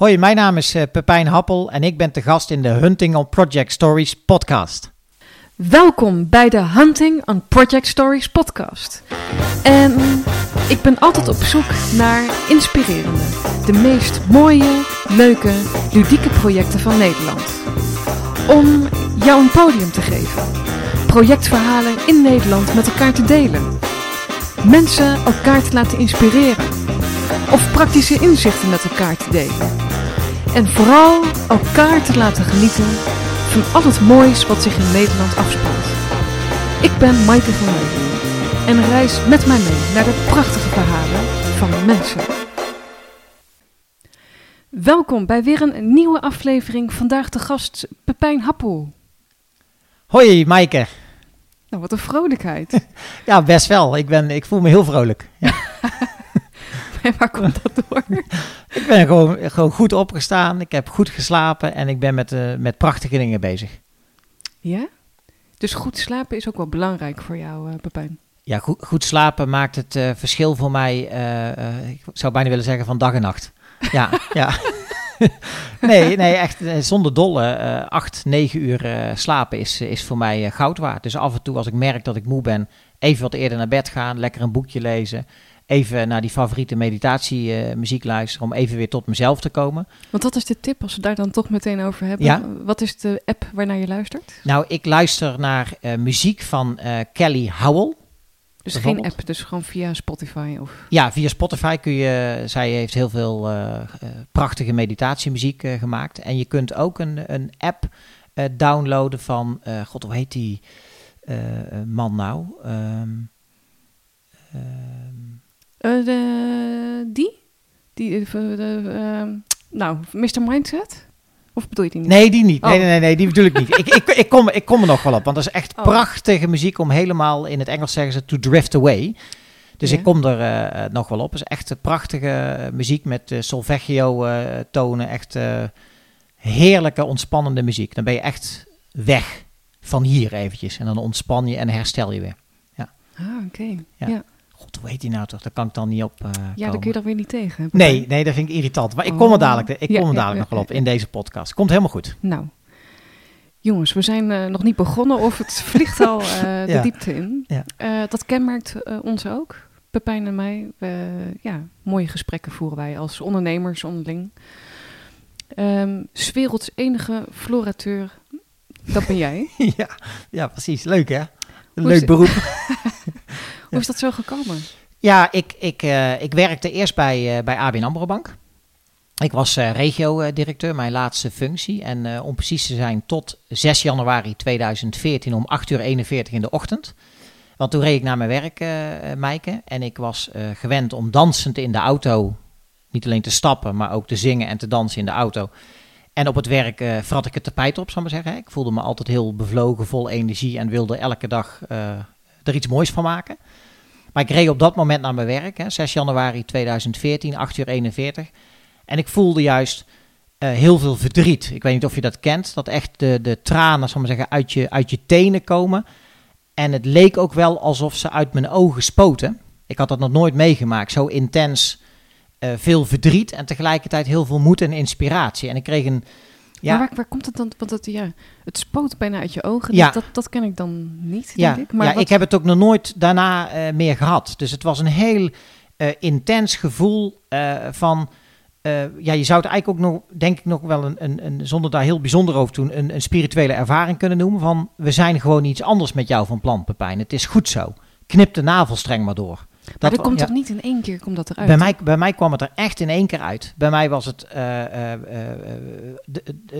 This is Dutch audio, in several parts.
Hoi, mijn naam is uh, Pepijn Happel en ik ben te gast in de Hunting on Project Stories podcast. Welkom bij de Hunting on Project Stories podcast. En ik ben altijd op zoek naar inspirerende, de meest mooie, leuke, ludieke projecten van Nederland. Om jou een podium te geven. Projectverhalen in Nederland met elkaar te delen. Mensen elkaar te laten inspireren. Of praktische inzichten met elkaar te delen. En vooral elkaar te laten genieten van al het moois wat zich in Nederland afspeelt. Ik ben Maaike van Leuven en reis met mij mee naar de prachtige verhalen van mensen. Welkom bij weer een nieuwe aflevering. Vandaag de gast Pepijn Happel. Hoi Maaike. Nou, wat een vrolijkheid. ja, best wel. Ik, ben, ik voel me heel vrolijk. Ja. waar komt dat door? ik ben gewoon, gewoon goed opgestaan. Ik heb goed geslapen en ik ben met, uh, met prachtige dingen bezig. Ja? Dus goed slapen is ook wel belangrijk voor jou, uh, Pepijn? Ja, goed, goed slapen maakt het uh, verschil voor mij, ik zou bijna willen zeggen, van dag en nacht. Ja, ja. nee, nee, echt zonder dolle. acht, negen uur slapen is, is voor mij goud waard. Dus af en toe als ik merk dat ik moe ben, even wat eerder naar bed gaan, lekker een boekje lezen even naar die favoriete meditatiemuziek uh, luisteren om even weer tot mezelf te komen. Want wat is de tip als we daar dan toch meteen over hebben? Ja? Wat is de app waarnaar je luistert? Nou, ik luister naar uh, muziek van uh, Kelly Howell. Dus geen app, dus gewoon via Spotify? Of? Ja, via Spotify kun je. Zij heeft heel veel prachtige meditatiemuziek gemaakt. En je kunt ook een, een app downloaden van. God, hoe heet die man nou? Um, uh, de, die? die uh, nou, Mr. Mindset? Of bedoel je die niet? Nee, die niet. Nee, oh. nee, nee, die bedoel ik niet. ik, ik, ik, kom, ik kom er nog wel op, want dat is echt oh. prachtige muziek om helemaal, in het Engels zeggen ze, to drift away. Dus ik kom er uh, nog wel op. Het is echt prachtige muziek met uh, solfeggio tonen. Echt heerlijke, ontspannende muziek. Dan ben je echt weg van hier eventjes. En dan ontspan je en herstel je weer. Ja. Ah, oké. ja. ja. God, hoe heet die nou toch? Daar kan ik dan niet op. Uh, ja, daar kun je dan weer niet tegen. Nee, nee, dat vind ik irritant. Maar ik kom er oh. dadelijk, ik kom er dadelijk nog wel op in deze podcast. Komt helemaal goed. Nou, jongens, we zijn uh, nog niet begonnen of het vliegt al uh, de diepte in. dat kenmerkt ons ook. Pepijn en mij. ja, mooie gesprekken voeren wij als ondernemers onderling. Um, werelds enige florateur, dat ben jij. ja, ja, precies. Leuk hè? Leuk beroep. Hoe is dat zo gekomen? Ja, ik, ik, uh, ik werkte eerst bij, uh, bij ABN AMRO Bank. Ik was uh, regio-directeur, mijn laatste functie. En om precies te zijn tot 6 januari 2014 om 8 uur 41 in de ochtend. Want toen reed ik naar mijn werk, Maaike. En ik was gewend om dansend in de auto, niet alleen te stappen, maar ook te zingen en te dansen in de auto. En op het werk uh, vrat ik het tapijt op, zal ik maar zeggen. Ik voelde me altijd heel bevlogen, vol energie en wilde elke dag er iets moois van maken. Maar ik reed op dat moment naar mijn werk, hè, 6 januari 2014, 8 uur 41. En ik voelde juist uh, heel veel verdriet. Ik weet niet of je dat kent, dat echt de, de tranen zal maar zeggen, uit, je, uit je tenen komen. En het leek ook wel alsof ze uit mijn ogen spoten. Ik had dat nog nooit meegemaakt, zo intens uh, veel verdriet en tegelijkertijd heel veel moed en inspiratie. En ik kreeg een, ja. Maar waar, waar, komt het dan? Want het, ja, het spoot bijna uit je ogen. Ja. dat, dat ken ik dan niet, ja. denk ik. Maar ja, ik heb het ook nog nooit daarna uh, meer gehad. Dus het was een heel uh, intens gevoel uh, van... ja, je zou het eigenlijk ook nog, denk ik, nog wel een, een, een zonder daar heel bijzonder over te doen, een, een spirituele ervaring kunnen noemen. Van we zijn gewoon iets anders met jou van plan, Pepijn. Het is goed zo. Knip de navelstreng maar door. Dat, maar komt toch niet in één keer komt dat eruit? Bij mij, bij mij kwam het er echt in één keer uit. Bij mij was het uh, uh, uh,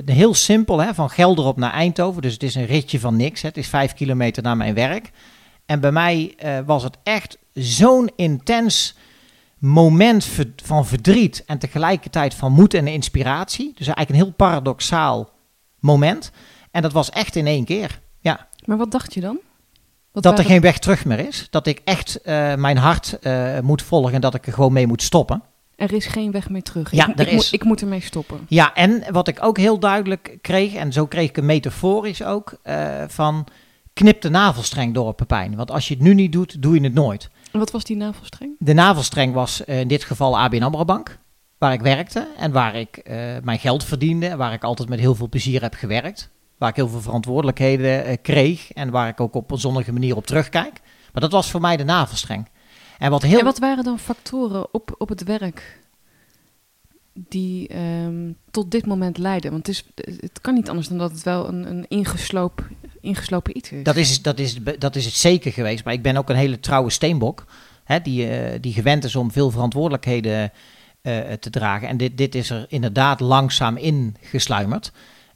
heel simpel, hè, van Gelderop naar Eindhoven. Dus het is een ritje van niks. Hè. Het is vijf kilometer naar mijn werk. En bij mij was het echt zo'n intens moment van verdriet en tegelijkertijd van moed en inspiratie. Dus eigenlijk een heel paradoxaal moment. En dat was echt in één keer, ja. Maar wat dacht je dan? Dat er geen weg terug meer is. Dat ik echt uh, mijn hart uh, moet volgen en dat ik er gewoon mee moet stoppen. Er is geen weg meer terug. Ja, ik, er ik is. Moet, ik moet ermee stoppen. Ja, en wat ik ook heel duidelijk kreeg, en zo kreeg ik een metaforisch ook, uh, van knip de navelstreng door, Pepijn. Want als je het nu niet doet, doe je het nooit. En wat was die navelstreng? De navelstreng was in dit geval ABN AMRO Bank. waar ik werkte en waar ik eh, mijn geld verdiende, waar ik altijd met heel veel plezier heb gewerkt, waar ik heel veel verantwoordelijkheden eh, kreeg en waar ik ook op een zonnige manier op terugkijk. Maar dat was voor mij de navelstreng. En wat heel En wat waren dan factoren op, op het werk die ehm, tot dit moment leiden? Want het, is, het kan niet anders dan dat het wel een, een ingesloop, ingeslopen iets is. Dat is, dat, is, dat is het zeker geweest. Maar ik ben ook een hele trouwe steenbok. Hè, die, eh, die gewend is om veel verantwoordelijkheden eh, te dragen. En dit, dit is er inderdaad langzaam in gesluimerd.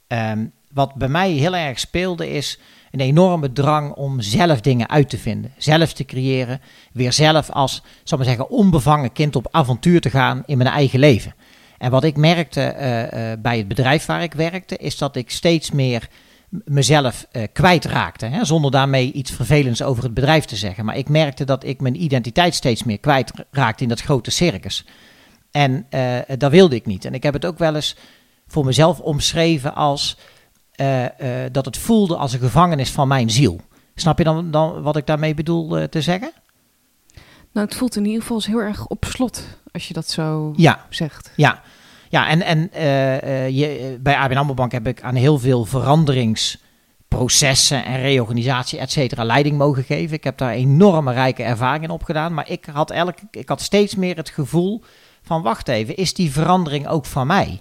Ehm, wat bij mij heel erg speelde is een enorme drang om zelf dingen uit te vinden. Zelf te creëren. Weer zelf als, zal maar zeggen, onbevangen kind op avontuur te gaan in mijn eigen leven. En wat ik merkte eh, eh, bij het bedrijf waar ik werkte, is dat ik steeds meer mezelf eh kwijtraakte. Hè, zonder daarmee iets vervelends over het bedrijf te zeggen. Maar ik merkte dat ik mijn identiteit steeds meer kwijtraakte in dat grote circus. En dat wilde ik niet. En ik heb het ook wel eens voor mezelf omschreven als eh, eh, dat het voelde als een gevangenis van mijn ziel. Snap je dan, dan wat ik daarmee bedoel eh, te zeggen? Nou, het voelt in ieder geval heel erg op slot als je dat zo Ja, zegt. Ja, ja en, en je, bij ABN AMRO Bank heb ik aan heel veel veranderingsprocessen en reorganisatie, et cetera, leiding mogen geven. Ik heb daar enorme rijke ervaringen op gedaan. Maar ik had, elk, ik had steeds meer het gevoel van, wacht even, is die verandering ook van mij?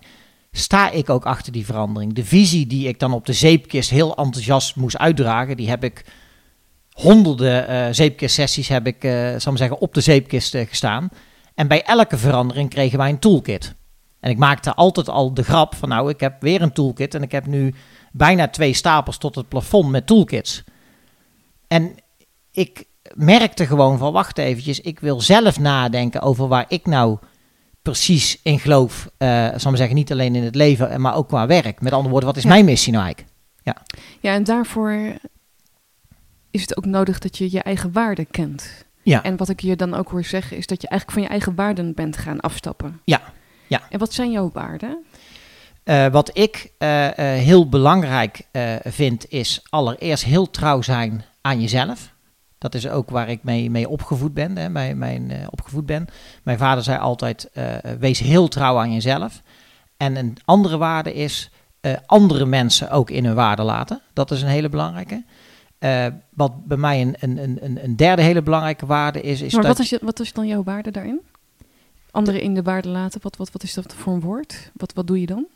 Sta ik ook achter die verandering? De visie die ik dan op de zeepkist heel enthousiast moest uitdragen, die heb ik honderden eh zeepkistsessies heb ik, eh zal ik zeggen, op de zeepkist eh, gestaan. En bij elke verandering kregen wij een toolkit. En ik maakte altijd al de grap van nou, ik heb weer een toolkit en ik heb nu bijna twee stapels tot het plafond met toolkits. En ik merkte gewoon van wacht eventjes, ik wil zelf nadenken over waar ik nou precies in geloof. eh zal ik maar zeggen, niet alleen in het leven, maar ook qua werk. Met andere woorden, wat is Ja. mijn missie nou eigenlijk? Ja, en daarvoor is het ook nodig dat je je eigen waarden kent. Ja. En wat ik je dan ook hoor zeggen, is dat je eigenlijk van je eigen waarden bent gaan afstappen. Ja, ja. En wat zijn jouw waarden? Eh, wat ik eh, eh, heel belangrijk eh, vind, is allereerst heel trouw zijn aan jezelf. Dat is ook waar ik mee, mee opgevoed ben. Hè, mijn, mijn, eh, opgevoed ben. Mijn vader zei altijd: eh, wees heel trouw aan jezelf. En een andere waarde is eh, andere mensen ook in hun waarde laten. Dat is een hele belangrijke. Wat bij mij een, een, een, een derde hele belangrijke waarde is. is maar dat wat is, je, wat is dan jouw waarde daarin? Anderen in de waarde laten, wat, wat, wat is dat voor een woord? Wat, wat doe je dan?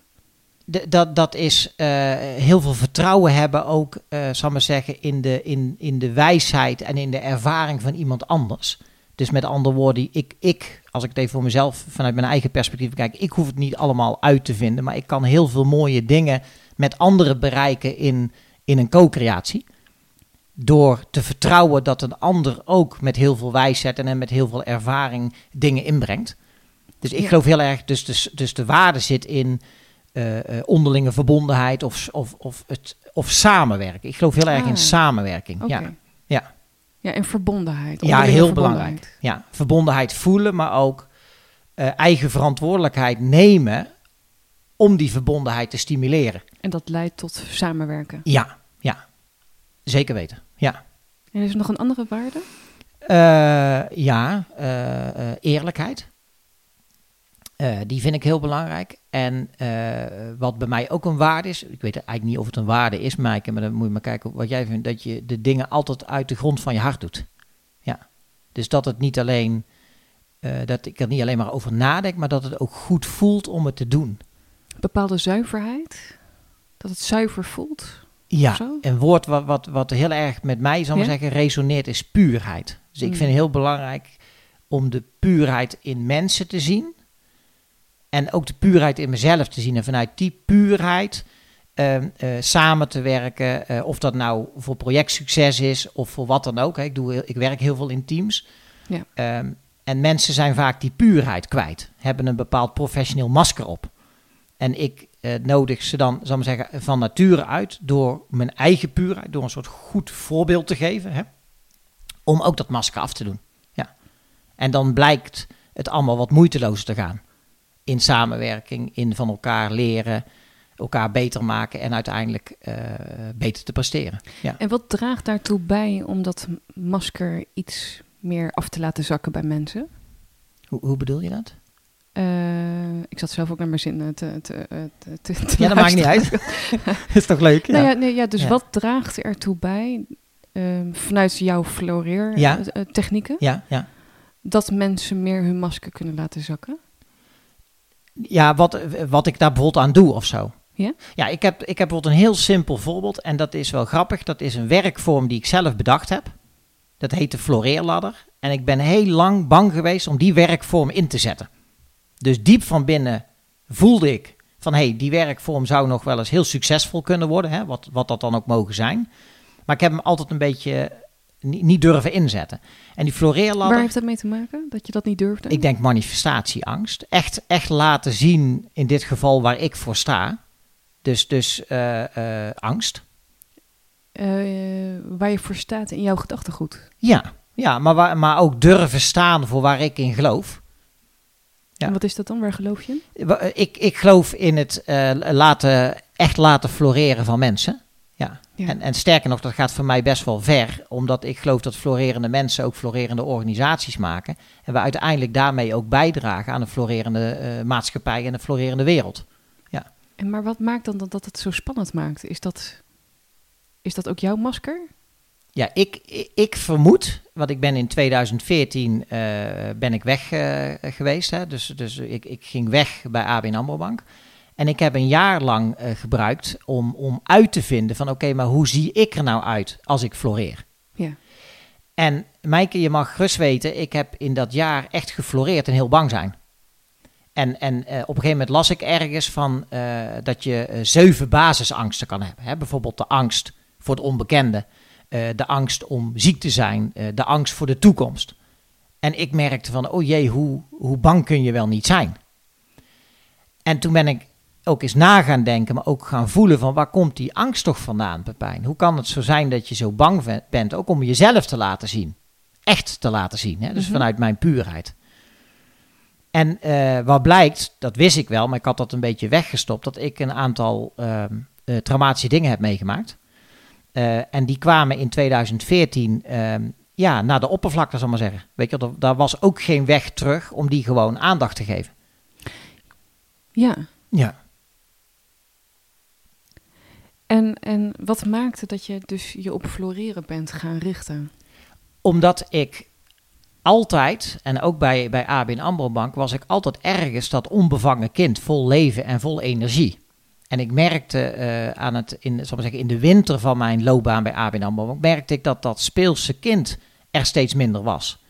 Dat, dat is eh, heel veel vertrouwen hebben ook, eh zal ik maar zeggen, in de, in, in de wijsheid en in de ervaring van iemand anders. Dus met andere woorden, ik, ik, als ik het even voor mezelf vanuit mijn eigen perspectief bekijk, ik hoef het niet allemaal uit te vinden, maar ik kan heel veel mooie dingen met anderen bereiken in, in een co-creatie. Door te vertrouwen dat een ander ook met heel veel wijsheid en met heel veel ervaring dingen inbrengt. Dus ik Ja. geloof heel erg, dus, dus, dus de waarde zit in onderlinge verbondenheid of, of, of, het, of samenwerken. Ik geloof heel erg Ah. in samenwerking. Oké. Ja. Ja. Ja, en verbondenheid. ja, heel belangrijk. Ja, verbondenheid voelen, maar ook eh, eigen verantwoordelijkheid nemen om die verbondenheid te stimuleren. En dat leidt tot samenwerken. Ja, ja. Zeker weten. Ja. En is er nog een andere waarde? Eh, ja, eh, eh, eerlijkheid. Eh, die vind ik heel belangrijk. En eh, wat bij mij ook een waarde is, ik weet eigenlijk niet of het een waarde is, Maaike, maar dan moet je maar kijken wat jij vindt, dat je de dingen altijd uit de grond van je hart doet. Ja. Dus dat het niet alleen, eh, dat ik er niet alleen maar over nadenk, maar dat het ook goed voelt om het te doen. Bepaalde zuiverheid? Dat het zuiver voelt? Ja, Zo? een woord wat, wat, wat heel erg met mij, zal ik Ja? zeggen, resoneert is puurheid. Dus ik Mm. vind het heel belangrijk om de puurheid in mensen te zien. En ook de puurheid in mezelf te zien. En vanuit die puurheid ehm, eh, samen te werken. eh, of dat nou voor projectsucces is of voor wat dan ook. Hè. Ik, doe, ik werk heel veel in teams. Ja. Ehm, en mensen zijn vaak die puurheid kwijt. Hebben een bepaald professioneel masker op. En ik eh, nodig ze dan, zal ik maar zeggen, van nature uit. Door mijn eigen puurheid. Door een soort goed voorbeeld te geven. Hè, om ook dat masker af te doen. Ja. En dan blijkt het allemaal wat moeitelozer te gaan. In samenwerking, in van elkaar leren, elkaar beter maken en uiteindelijk eh, beter te presteren. Ja. En wat draagt daartoe bij om dat masker iets meer af te laten zakken bij mensen? Hoe, hoe bedoel je dat? Eh, ik zat zelf ook naar mijn zin eh, te, te, te, Ja, dat maakt niet uit. is toch leuk? Nou ja, nee, ja, dus Ja. wat draagt er ertoe bij, ehm, vanuit jouw floreer Ja. technieken, ja, ja. dat mensen meer hun masker kunnen laten zakken? Ja, wat, wat ik daar bijvoorbeeld aan doe of zo. Ja? Ja, ik heb, ik heb bijvoorbeeld een heel simpel voorbeeld. En dat is wel grappig. Dat is een werkvorm die ik zelf bedacht heb. Dat heet de floreerladder. En ik ben heel lang bang geweest om die werkvorm in te zetten. Dus diep van binnen voelde ik van... hé, hey, die werkvorm zou nog wel eens heel succesvol kunnen worden. Hè? Wat, wat dat dan ook mogen zijn. Maar ik heb hem altijd een beetje niet, durven inzetten. En die floreerladder... Waar heeft dat mee te maken, dat je dat niet durfde? Ik denk manifestatieangst. Echt, echt laten zien, in dit geval waar ik voor sta. Dus, dus eh, eh, angst. Eh, waar je voor staat in jouw gedachtegoed. Ja, ja maar, waar, maar ook durven staan voor waar ik in geloof. Ja. En wat is dat dan? Waar geloof je in? Ik, ik geloof in het laten, echt laten floreren van mensen. Ja. Ja. En, en sterker nog, dat gaat voor mij best wel ver. Omdat ik geloof dat florerende mensen ook florerende organisaties maken. En we uiteindelijk daarmee ook bijdragen aan een florerende eh, maatschappij en een florerende wereld. En maar wat maakt dan dat, dat het zo spannend maakt? Is dat, is dat ook jouw masker? Ja, ik, ik, ik vermoed, want ik ben in 2014 eh, ben ik weg eh, geweest. Hè? Dus, dus ik, ik ging weg bij ABN AMRO Bank. En ik heb een jaar lang eh, gebruikt om, om uit te vinden van oké, maar hoe zie ik er nou uit als ik floreer? Ja. En Maaike, je mag gerust weten, ik heb in dat jaar echt gefloreerd en heel bang zijn. En, en eh, op een gegeven moment las ik ergens van eh, dat je zeven basisangsten kan hebben. Hè? Bijvoorbeeld de angst voor het onbekende, de angst om ziek te zijn, de angst voor de toekomst. En ik merkte van, oh jee, hoe, hoe bang kun je wel niet zijn? En toen ben ik ook eens na gaan denken, maar ook gaan voelen van waar komt die angst toch vandaan, Pepijn? Hoe kan het zo zijn dat je zo bang bent, ook om jezelf te laten zien? Echt te laten zien, hè? dus Mhm. vanuit mijn puurheid. En eh, wat blijkt, dat wist ik wel, maar ik had dat een beetje weggestopt, dat ik een aantal ehm, eh, traumatische dingen heb meegemaakt. Eh, en die kwamen in 2014 ehm, ja, naar de oppervlakte, zal ik maar zeggen. Weet je, daar was ook geen weg terug om die gewoon aandacht te geven. Ja. Ja. En, en wat maakte dat je dus je op floreren bent gaan richten? Omdat ik altijd, en ook bij, bij ABN AMRO Bank, was ik altijd ergens dat onbevangen kind, vol leven en vol energie. En ik merkte eh, aan het, in, zal ik zeggen, in de winter van mijn loopbaan bij ABN AMRO Bank, merkte ik dat dat speelse kind er steeds minder was.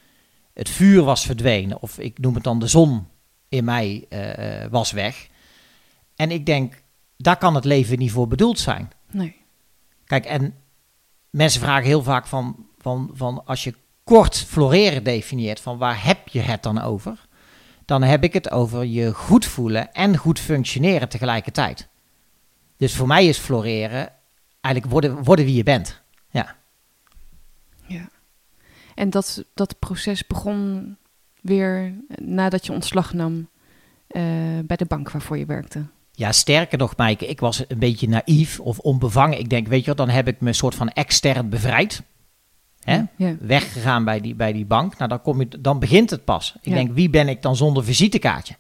Het vuur was verdwenen, of ik noem het dan de zon in mij eh, eh, was weg. En ik denk, daar kan het leven niet voor bedoeld zijn. Nee. Kijk, en mensen vragen heel vaak van, van, van als je kort floreren definieert, van waar heb je het dan over? Dan heb ik het over je goed voelen en goed functioneren tegelijkertijd. Dus voor mij is floreren eigenlijk worden, worden wie je bent. Ja. Ja. En dat, dat proces begon weer nadat je ontslag nam eh, bij de bank waarvoor je werkte. Ja, sterker nog, Maaike, ik was een beetje naïef of onbevangen. Ik denk, weet je wat, dan heb ik me een soort van extern bevrijd. Hè? Ja. Weggegaan bij die, bij die bank. Nou, dan, kom je, dan begint het pas. Ik Ja. denk, wie ben ik dan zonder visitekaartje?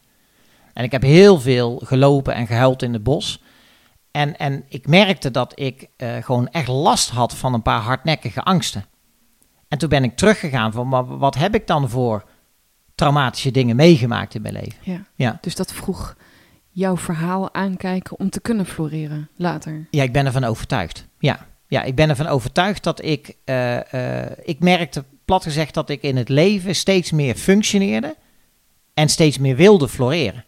En ik heb heel veel gelopen en gehuild in het bos. En, en ik merkte dat ik eh, gewoon echt last had van een paar hardnekkige angsten. En toen ben ik teruggegaan van, maar wat heb ik dan voor traumatische dingen meegemaakt in mijn leven? Ja. Ja. Dus dat vroeg jouw verhaal aankijken om te kunnen floreren later. Ja, ik ben ervan overtuigd. Ja, ja ik ben ervan overtuigd dat ik... eh, eh, ik merkte plat gezegd dat ik in het leven steeds meer functioneerde... en steeds meer wilde floreren.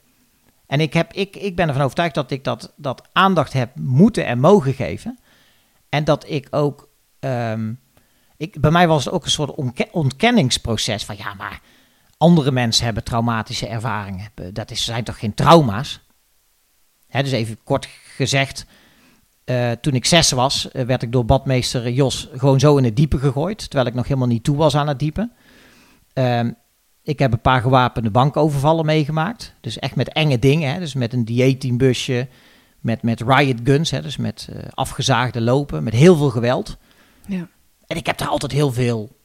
En ik, heb, ik, ik ben ervan overtuigd dat ik dat, dat aandacht heb moeten en mogen geven. En dat ik ook... ehm, ik, bij mij was het ook een soort ontkenningsproces van... ja, maar andere mensen hebben traumatische ervaringen. Dat is, zijn toch geen trauma's? Hè, dus even kort gezegd... Eh, toen ik zes was, eh, werd ik door badmeester Jos gewoon zo in het diepe gegooid. Terwijl ik nog helemaal niet toe was aan het diepe. Ehm, ik heb een paar gewapende bankovervallen meegemaakt. Dus echt met enge dingen. Hè? Dus met een dieetteambusje, met, met riot guns. Hè? Dus met eh, afgezaagde lopen, met heel veel geweld. Ja. En ik heb daar altijd heel veel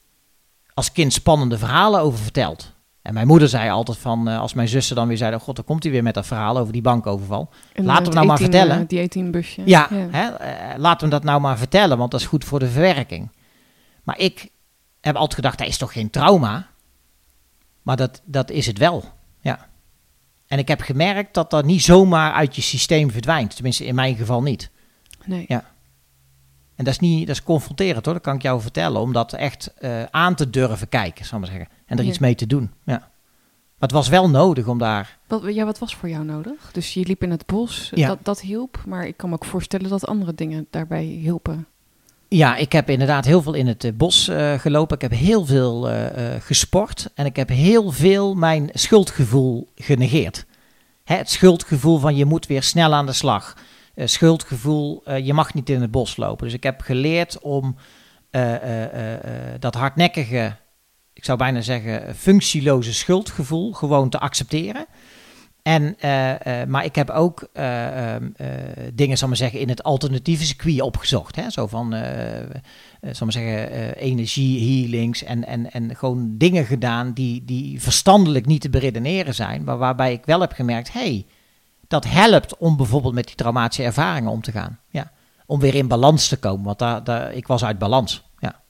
als kind spannende verhalen over verteld. En mijn moeder zei altijd van, eh, als mijn zussen dan weer zeiden... God, dan komt hij weer met dat verhaal over die bankoverval. Laten we nou maar 18, vertellen. eh, die 18-busje. Ja, Hè, eh, laten we dat nou maar vertellen, want dat is goed voor de verwerking. Maar ik heb altijd gedacht, dat is toch geen trauma? Maar dat, dat is het wel, ja. En ik heb gemerkt dat dat niet zomaar uit je systeem verdwijnt. Tenminste, in mijn geval niet. Nee. Ja. En dat is niet, dat is confronterend hoor, dat kan ik jou vertellen. Om dat echt aan te durven kijken, zal ik maar zeggen. En er Ja. iets mee te doen, ja. Maar het was wel nodig om daar... Wat, ja, wat was voor jou nodig? Dus je liep in het bos, Ja. dat, dat hielp. Maar ik kan me ook voorstellen dat andere dingen daarbij hielpen. Ja, ik heb inderdaad heel veel in het eh, bos eh, gelopen. Ik heb heel veel eh, gesport. En ik heb heel veel mijn schuldgevoel genegeerd. Hè, het schuldgevoel van je moet weer snel aan de slag. Schuldgevoel, je mag niet in het bos lopen. Dus ik heb geleerd om dat hardnekkige, ik zou bijna zeggen functieloze schuldgevoel gewoon te accepteren. En, eh, eh, maar ik heb ook eh, dingen, zal maar zeggen, in het alternatieve circuit opgezocht. Hè? Zo van, zal maar zeggen, energie, healings en, en, en gewoon dingen gedaan die, die verstandelijk niet te beredeneren zijn. Maar waarbij ik wel heb gemerkt, hey, dat helpt om bijvoorbeeld met die traumatische ervaringen om te gaan. Ja. Om weer in balans te komen, want daar, daar, ik was uit balans. Ja.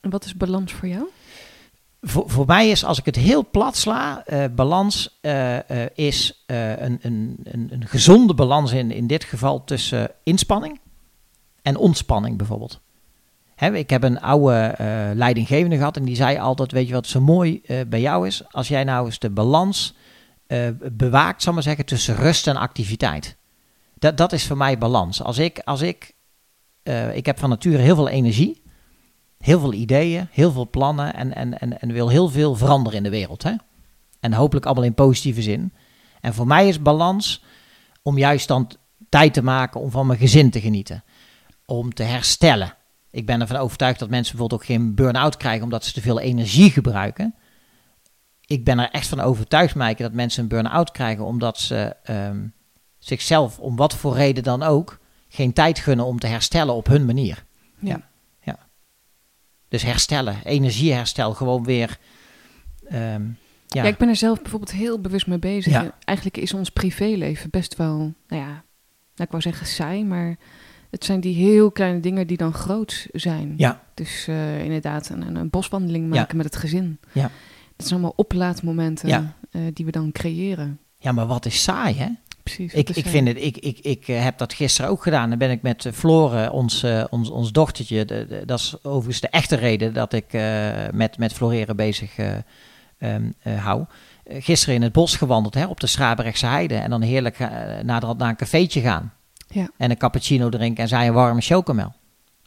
En wat is balans voor jou? Voor, mij is, als ik het heel plat sla, eh, balans eh, eh, is een, een, een, gezonde balans in, in dit geval tussen inspanning en ontspanning bijvoorbeeld. Hè, ik heb een oude leidinggevende gehad en die zei altijd, weet je wat zo mooi bij jou is? Als jij nou eens de balans bewaakt, zal maar zeggen, tussen rust en activiteit. Dat, dat is voor mij balans. Als ik, als ik, ik heb van nature heel veel energie heel veel ideeën, heel veel plannen en, en, en, en wil heel veel veranderen in de wereld. Hè? En hopelijk allemaal in positieve zin. En voor mij is balans om juist dan tijd te maken om van mijn gezin te genieten. Om te herstellen. Ik ben ervan overtuigd dat mensen bijvoorbeeld ook geen burn-out krijgen omdat ze te veel energie gebruiken. Ik ben er echt van overtuigd, Maaike, dat mensen een burn-out krijgen omdat ze ehm, zichzelf, om wat voor reden dan ook, geen tijd gunnen om te herstellen op hun manier. Ja. Dus herstellen, energieherstel, gewoon weer. ehm, Ja. ja. ik ben er zelf bijvoorbeeld heel bewust mee bezig. Ja. Eigenlijk is ons privéleven best wel, nou ja, nou, ik wou zeggen saai, maar het zijn die heel kleine dingen die dan groot zijn. ja, Dus eh, inderdaad, een, een, boswandeling Ja. maken met het gezin. Ja. Dat zijn allemaal oplaadmomenten Ja. eh, die we dan creëren. ja, maar wat is saai, hè? Precies. Ik, ik vind het, ik, ik, ik eh, heb dat gisteren ook gedaan. Dan ben ik met eh, Flore, ons, eh, ons, ons dochtertje. de- de- dat is overigens de echte reden dat ik eh, met, met floreren bezig eh, ehm, eh, hou. Gisteren in het bos gewandeld, hè, op de Schraberechtse Heide. En dan heerlijk naderhand naar een cafeetje gaan. Ja. En een cappuccino drinken en zij een warme chocomel.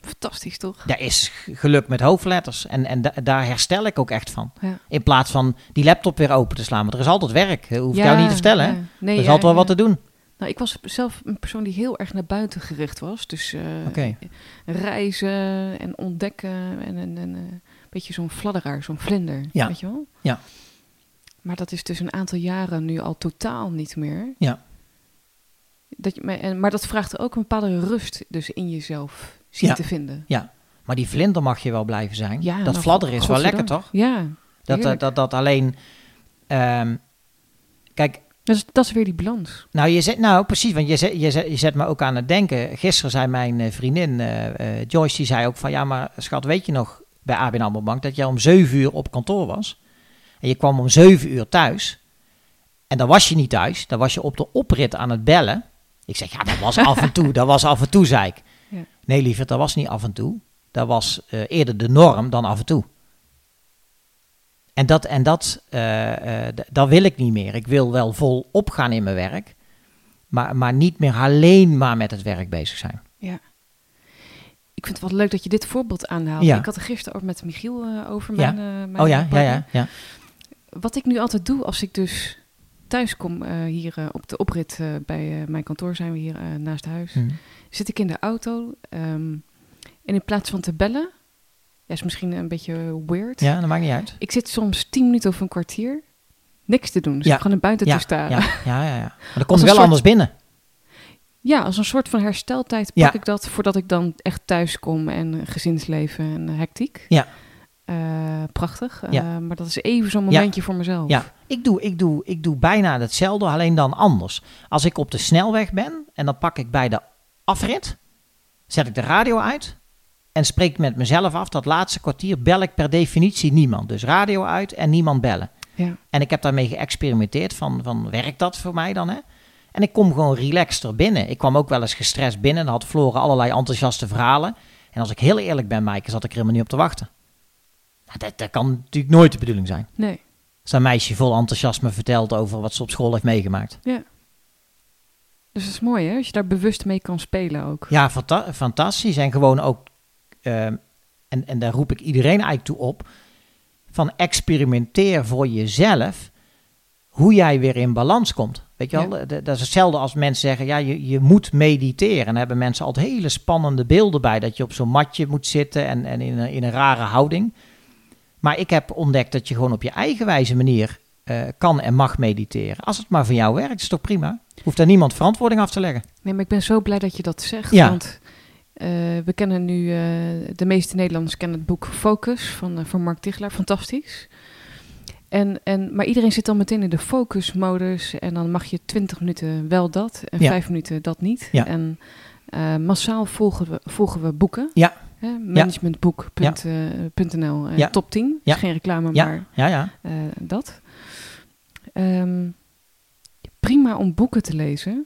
Fantastisch, toch? Dat is geluk met hoofdletters. En, en da- daar herstel ik ook echt van. Ja. In plaats van die laptop weer open te slaan. Want er is altijd werk. Dat hoef ik jou niet te vertellen. hè? ja. Nee, er is altijd wel wat te doen. Nou, ik was zelf een persoon die heel erg naar buiten gericht was. Dus eh, reizen en ontdekken en, en, en eh, een beetje zo'n fladderaar, zo'n vlinder, Ja. weet je wel? Ja. Maar dat is dus een aantal jaren nu al totaal niet meer. Ja. Dat je, maar, en, maar dat vraagt ook een bepaalde rust dus in jezelf zien Ja. te vinden. Maar die vlinder mag je wel blijven zijn. Ja, dat nou, fladderen is wel lekker, toch? Ja, Dat, dat, dat, dat alleen... ehm, kijk, dat is, dat is weer die balans. nou, je zet, nou precies, want je zet, je, zet, je zet me ook aan het denken. Gisteren zei mijn eh, vriendin eh, eh, Joyce, die zei ook van... Ja, maar schat, weet je nog bij ABN AMRO Bank... dat jij om zeven uur op kantoor was? En je kwam om zeven uur thuis... En dan was je niet thuis, dan was je op de oprit aan het bellen. Ik zeg, ja, dat was af en toe, dat was af en toe, zei ik. Ja. Nee, lieverd, dat was niet af en toe. Dat was eh, eerder de norm dan af en toe. En dat, en dat, eh, eh, dat wil ik niet meer. Ik wil wel vol opgaan in mijn werk, maar, maar niet meer alleen maar met het werk bezig zijn. Ik vind het wel leuk dat je dit voorbeeld aanhaalt. Ja. Ik had er gisteren ook met Michiel over Ja. mijn, eh, mijn Oh ja, ja, ja, ja. Wat ik nu altijd doe als ik dus thuis kom, eh, hier eh, op de oprit eh, bij mijn kantoor zijn we hier naast huis, Hm. zit ik in de auto ehm, en in plaats van te bellen, ja, is misschien een beetje weird. Ja, dat maakt niet uit. Ik zit soms tien minuten of een kwartier niks te doen. Dus Ja. ik gewoon naar buiten Ja, te staan. ja, Ja. ja, ja, ja. Maar dan Als komt wel soort- anders binnen. als een soort van hersteltijd pak Ja. ik dat voordat ik dan echt thuis kom en gezinsleven en hectiek. Ja. Eh, prachtig. Eh. Maar dat is even zo'n momentje voor mezelf. Ja, ik doe, ik, doe, ik doe bijna hetzelfde, alleen dan anders. Als ik op de snelweg ben en dan pak ik bij de afrit, zet ik de radio uit en spreek met mezelf af. Dat laatste kwartier bel ik per definitie niemand. Dus radio uit en niemand bellen. Ja. En ik heb daarmee geëxperimenteerd van, van werkt dat voor mij dan hè? En ik kom gewoon relaxed er binnen. Ik kwam ook wel eens gestrest binnen. Dan had Flora allerlei enthousiaste verhalen. En als ik heel eerlijk ben, Maaike, zat ik er helemaal niet op te wachten. Nou, dat, dat kan natuurlijk nooit de bedoeling zijn. Nee. Een meisje vol enthousiasme vertelt over wat ze op school heeft meegemaakt. Dus dat is mooi hè, als je daar bewust mee kan spelen ook. Ja, fanta- fantastisch. En gewoon ook, ehm, en, en daar roep ik iedereen eigenlijk toe op, van experimenteer voor jezelf hoe jij weer in balans komt. Weet je Ja. wel, Dat- dat is hetzelfde als mensen zeggen, ja, je, je moet mediteren. En daar hebben mensen altijd hele spannende beelden bij, dat je op zo'n matje moet zitten en, en in, een, in een rare houding. Maar ik heb ontdekt dat je gewoon op je eigen wijze manier eh, kan en mag mediteren. Als het maar voor jou werkt, is toch prima? Hoeft daar niemand verantwoording af te leggen. Nee, maar ik ben zo blij dat je dat zegt. Ja. Want eh, we kennen nu, eh, de meeste Nederlanders kennen het boek Focus van, van Mark Tichelaar. Fantastisch. En, en, maar iedereen zit dan meteen in de focusmodus. En dan mag je 20 minuten wel dat en Ja. 5 minuten dat niet. Ja. En massaal volgen we, volgen we boeken. Ja. Managementboek.nl. eh, Ja. Top 10. Ja. Is geen reclame, maar Ja, ja. eh, dat. Ehm, prima om boeken te lezen.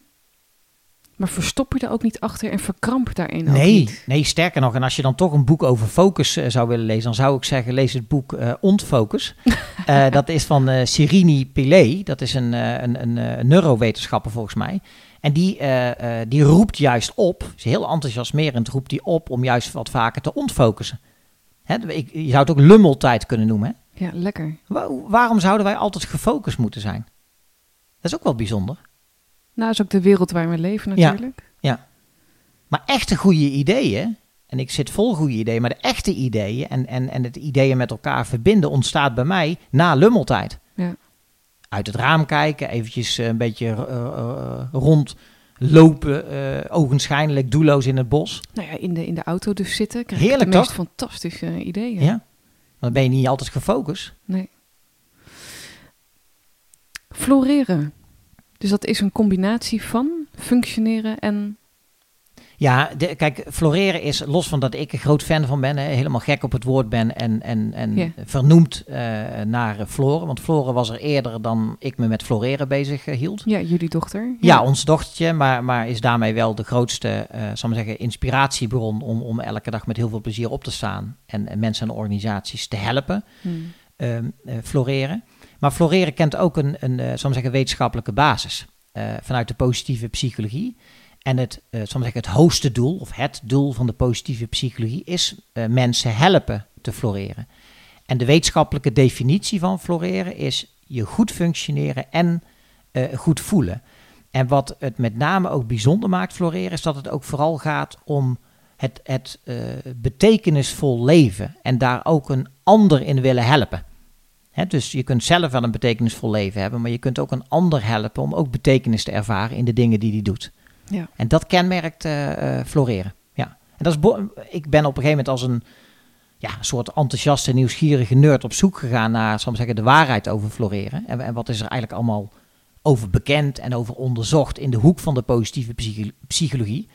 Maar verstop je er ook niet achter en verkramp daarin ook Nee, niet. nee, sterker nog. En als je dan toch een boek over focus eh, zou willen lezen, dan zou ik zeggen, lees het boek eh Ontfocus. Eh, dat is van eh Sirini Pillay. Dat is een, eh, een, een, eh, neurowetenschapper volgens mij. En die, eh, eh, die roept juist op, is heel enthousiasmerend, roept die op om juist wat vaker te ontfocussen. Hè, ik, je zou het ook lummeltijd kunnen noemen. Hè? Ja, lekker. Wa- waarom zouden wij altijd gefocust moeten zijn? Dat is ook wel bijzonder. Nou, is ook de wereld waar we leven Ja. natuurlijk. Maar echte goede ideeën, en ik zit vol goede ideeën, maar de echte ideeën en, en, en het ideeën met elkaar verbinden ontstaat bij mij na lummeltijd. Uit het raam kijken, eventjes eh, een beetje eh, eh, rondlopen, ogenschijnlijk doelloos in het bos. Nou ja, in de, in de auto dus zitten. Krijg Heerlijk, ik de meest toch? fantastische ideeën. Ja. Dan ben je niet altijd gefocust. Nee. Floreren. Dus dat is een combinatie van functioneren en... Ja, de- kijk, floreren is, los van dat ik een groot fan van ben, hè, helemaal gek op het woord ben en, en, en vernoemd eh, naar floren. Want floren was er eerder dan ik me met floreren bezig eh, hield. Ja, jullie dochter. Ja, ons dochtertje, maar, maar is daarmee wel de grootste, eh zal ik maar zeggen, inspiratiebron om, om elke dag met heel veel plezier op te staan en, en mensen en organisaties te helpen Hmm. ehm, eh, floreren. Maar floreren kent ook een, een zal ik maar zeggen, wetenschappelijke basis vanuit de positieve psychologie. En het, eh, ik maar zeggen, het hoogste doel, of het doel van de positieve psychologie, is eh, mensen helpen te floreren. En de wetenschappelijke definitie van floreren is je goed functioneren en eh, goed voelen. En wat het met name ook bijzonder maakt, floreren, is dat het ook vooral gaat om het, het eh, betekenisvol leven en daar ook een ander in willen helpen. Dus je kunt zelf wel een betekenisvol leven hebben, maar je kunt ook een ander helpen om ook betekenis te ervaren in de dingen die hij doet. Ja. En dat kenmerkt eh, eh, floreren. Ja. En dat is ik ben op een gegeven moment als een ja, een soort enthousiaste, nieuwsgierige nerd op zoek gegaan naar zal ik zeggen, de waarheid over floreren. En, en wat is er eigenlijk allemaal over bekend en over onderzocht in de hoek van de positieve psycho- psychologie.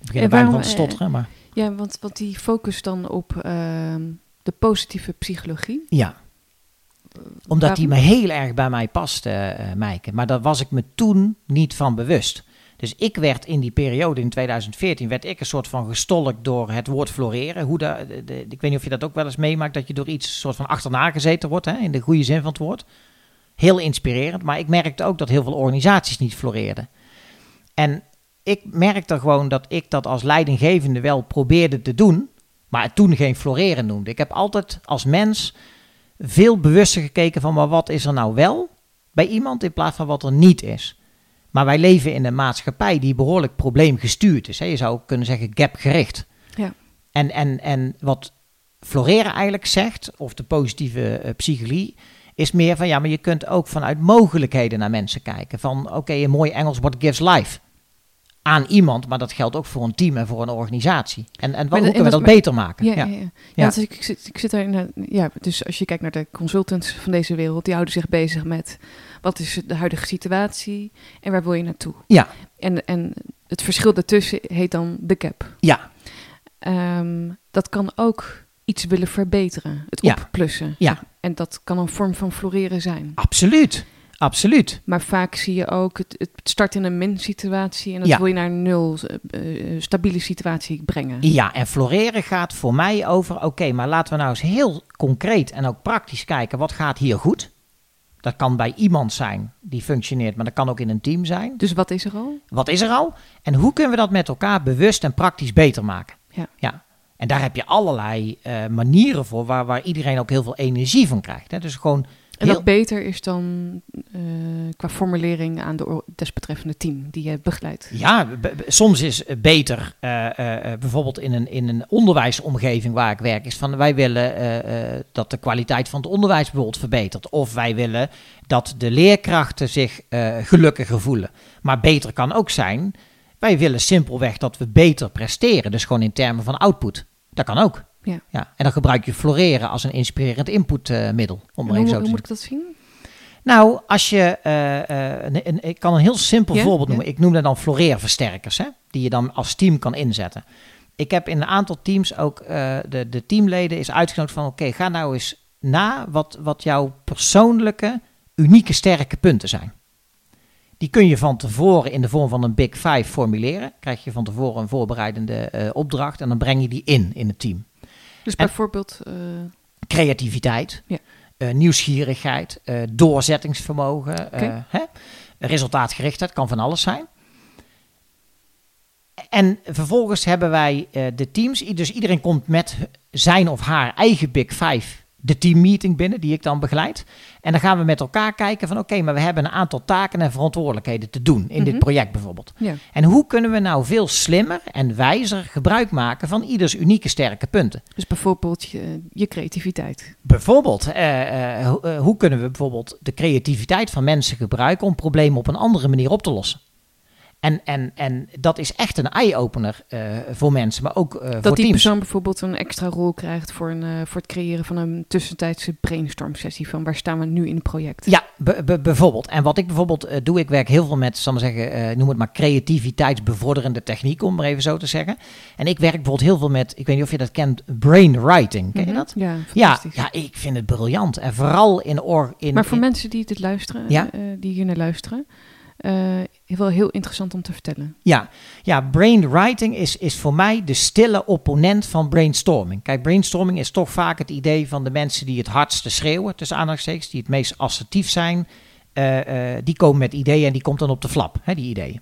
Ik begin er bijna van te stotteren, maar Ja, want, want die focus dan op ehm, de positieve psychologie. ja. Omdat die me heel erg bij mij past, eh eh, Maaike. Maar daar was ik me toen niet van bewust. Dus ik werd in die periode, in 2014, werd ik een soort van gestolkt door het woord floreren. Hoe da- de, de- ik weet niet of je dat ook wel eens meemaakt, dat je door iets soort van achterna gezeten wordt, hè, in de goede zin van het woord. Heel inspirerend, maar ik merkte ook dat heel veel organisaties niet floreerden. En ik merkte gewoon dat ik dat als leidinggevende wel probeerde te doen, maar het toen geen floreren noemde. Ik heb altijd als mens veel bewuster gekeken van, maar wat is er nou wel bij iemand in plaats van wat er niet is. Maar wij leven in een maatschappij die behoorlijk probleemgestuurd is. Hè. Je zou kunnen zeggen gapgericht. Ja. En, en, en wat floreren eigenlijk zegt, of de positieve eh, psychologie, is meer van ja, maar je kunt ook vanuit mogelijkheden naar mensen kijken. Van oké, een mooi Engels, what gives life? aan iemand, maar dat geldt ook voor een team en voor een organisatie. En, en hoe de- kunnen we dat beter maken? Ja, ja. ja. Ja. ja. dus ik, ik zit, ik zit daar in, ja, dus als je kijkt naar de consultants van deze wereld, die houden zich bezig met wat is de huidige situatie en waar wil je naartoe. Ja. En, en het verschil daartussen heet dan de gap. Ja, Ehm, dat kan ook iets willen verbeteren, het Ja. opplussen. Ja. En dat kan een vorm van floreren zijn. absoluut. Absoluut. Maar vaak zie je ook, het, het start in een min-situatie en dat Ja. wil je naar een nul, eh, eh, stabiele situatie brengen. Ja, en floreren gaat voor mij over, oké, maar laten we nou eens heel concreet en ook praktisch kijken, wat gaat hier goed? Dat kan bij iemand zijn die functioneert, maar dat kan ook in een team zijn. Dus wat is er al? Wat is er al? En hoe kunnen we dat met elkaar bewust en praktisch beter maken? Ja. ja. En daar heb je allerlei eh, manieren voor waar, waar iedereen ook heel veel energie van krijgt. Hè? Dus gewoon En heel, dat beter is dan eh, qua formulering aan de desbetreffende team die je begeleidt. Ja, soms is beter, eh, eh, bijvoorbeeld in een, in een onderwijsomgeving waar ik werk, is van wij willen dat de kwaliteit van het onderwijs bijvoorbeeld verbetert. Of wij willen dat de leerkrachten zich gelukkiger voelen. Maar beter kan ook zijn, wij willen simpelweg dat we beter presteren. Dus gewoon in termen van output. Dat kan ook. Ja. Ja, en dan gebruik je floreren als een inspirerend inputmiddel. om maar hoe, even zo hoe te moet zeggen. ik dat zien? Nou, als je. eh, eh, een, een- ik kan een heel simpel Ja, voorbeeld ja. noemen. Ik noemde dan floreerversterkers, hè, die je dan als team kan inzetten. Ik heb in een aantal teams ook eh, de, de teamleden is uitgenodigd van: oké, ga nou eens na wat, wat jouw persoonlijke, unieke, sterke punten zijn. Die kun je van tevoren in de vorm van een Big Five formuleren. Krijg je van tevoren een voorbereidende opdracht en dan breng je die in in het team Dus En- bijvoorbeeld, eh, creativiteit, Ja. eh, nieuwsgierigheid, eh, doorzettingsvermogen, Oké. hè? resultaatgerichtheid, kan van alles zijn. En vervolgens hebben wij de teams, dus iedereen komt met zijn of haar eigen Big Five, de teammeeting binnen, die ik dan begeleid. En dan gaan we met elkaar kijken van oké, maar we hebben een aantal taken en verantwoordelijkheden te doen in dit Mhm. project bijvoorbeeld. ja. En hoe kunnen we nou veel slimmer en wijzer gebruik maken van ieders unieke sterke punten? dus bijvoorbeeld je, je creativiteit. Bijvoorbeeld, eh, eh, eh, hoe kunnen we bijvoorbeeld de creativiteit van mensen gebruiken om problemen op een andere manier op te lossen? En, en, en dat is echt een eye-opener eh, voor mensen, maar ook eh, Dat voor die teams. persoon bijvoorbeeld een extra rol krijgt voor, een, eh, voor het creëren van een tussentijdse brainstorm sessie van waar staan we nu in het project. Ja, be- be- bijvoorbeeld. En wat ik bijvoorbeeld doe, ik werk heel veel met, zal ik maar zeggen, noem het maar creativiteitsbevorderende techniek, om maar even zo te zeggen. En ik werk bijvoorbeeld heel veel met, ik weet niet of je dat kent, brainwriting. Ken je Mhm. dat? Ja, Ja, fantastisch. ja, ik vind het briljant. En vooral in... Or, in maar voor in- mensen die dit luisteren, Ja. die hier naar luisteren, eh, wel heel interessant om te vertellen. Ja, ja brainwriting is, is voor mij de stille opponent van brainstorming. Kijk, brainstorming is toch vaak het idee van de mensen die het hardste schreeuwen, tussen aanhalingstekens, die het meest assertief zijn. eh, eh, die komen met ideeën en die komt dan op de flap, hè, die ideeën.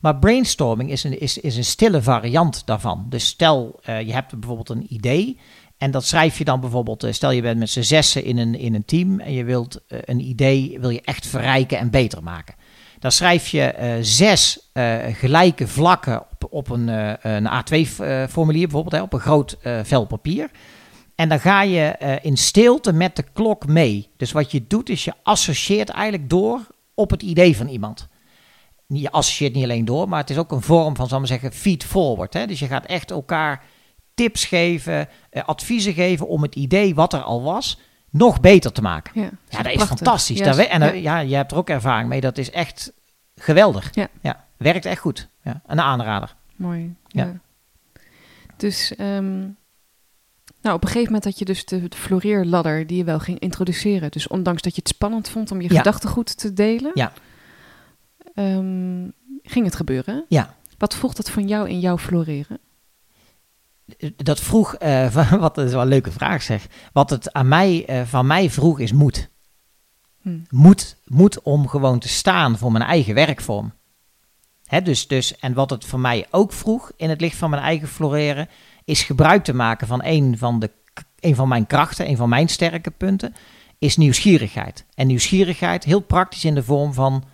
Maar brainstorming is een, is, is een stille variant daarvan. Dus stel, je hebt bijvoorbeeld een idee en dat schrijf je dan bijvoorbeeld, stel je bent met z'n zessen in een, in een team en je wilt een idee, wil je echt verrijken en beter maken. Dan schrijf je eh, zes eh, gelijke vlakken op, op een, eh, een A2-formulier bijvoorbeeld, hè, op een groot vel papier. En dan ga je in stilte met de klok mee. Dus wat je doet is je associeert eigenlijk door op het idee van iemand. Je associeert niet alleen door, maar het is ook een vorm van, zal maar zeggen, feed forward. Hè? Dus je gaat echt elkaar tips geven, adviezen geven om het idee wat er al was, nog beter te maken. Ja, Ja, dat is prachtig. fantastisch. Daar we- en ja. eh, ja, je hebt er ook ervaring mee. Dat is echt geweldig. Ja. werkt echt goed. Ja, een aanrader. Mooi. Ja. Dus ehm, nou, op een gegeven moment had je dus de, de floreerladder die je wel ging introduceren. Dus ondanks dat je het spannend vond om je gedachtegoed te delen, Ja. ehm, ging het gebeuren. Ja. Wat vroeg dat van jou in jouw floreren? Dat vroeg, van- wat is wel een leuke vraag zeg. Wat het aan mij, eh, van mij vroeg is moed. Hm. Moed, moed om gewoon te staan voor mijn eigen werkvorm. Hè, dus, dus, en wat het voor mij ook vroeg in het licht van mijn eigen floreren, is gebruik te maken van een van, de, een van mijn krachten, een van mijn sterke punten, is nieuwsgierigheid. En nieuwsgierigheid heel praktisch in de vorm van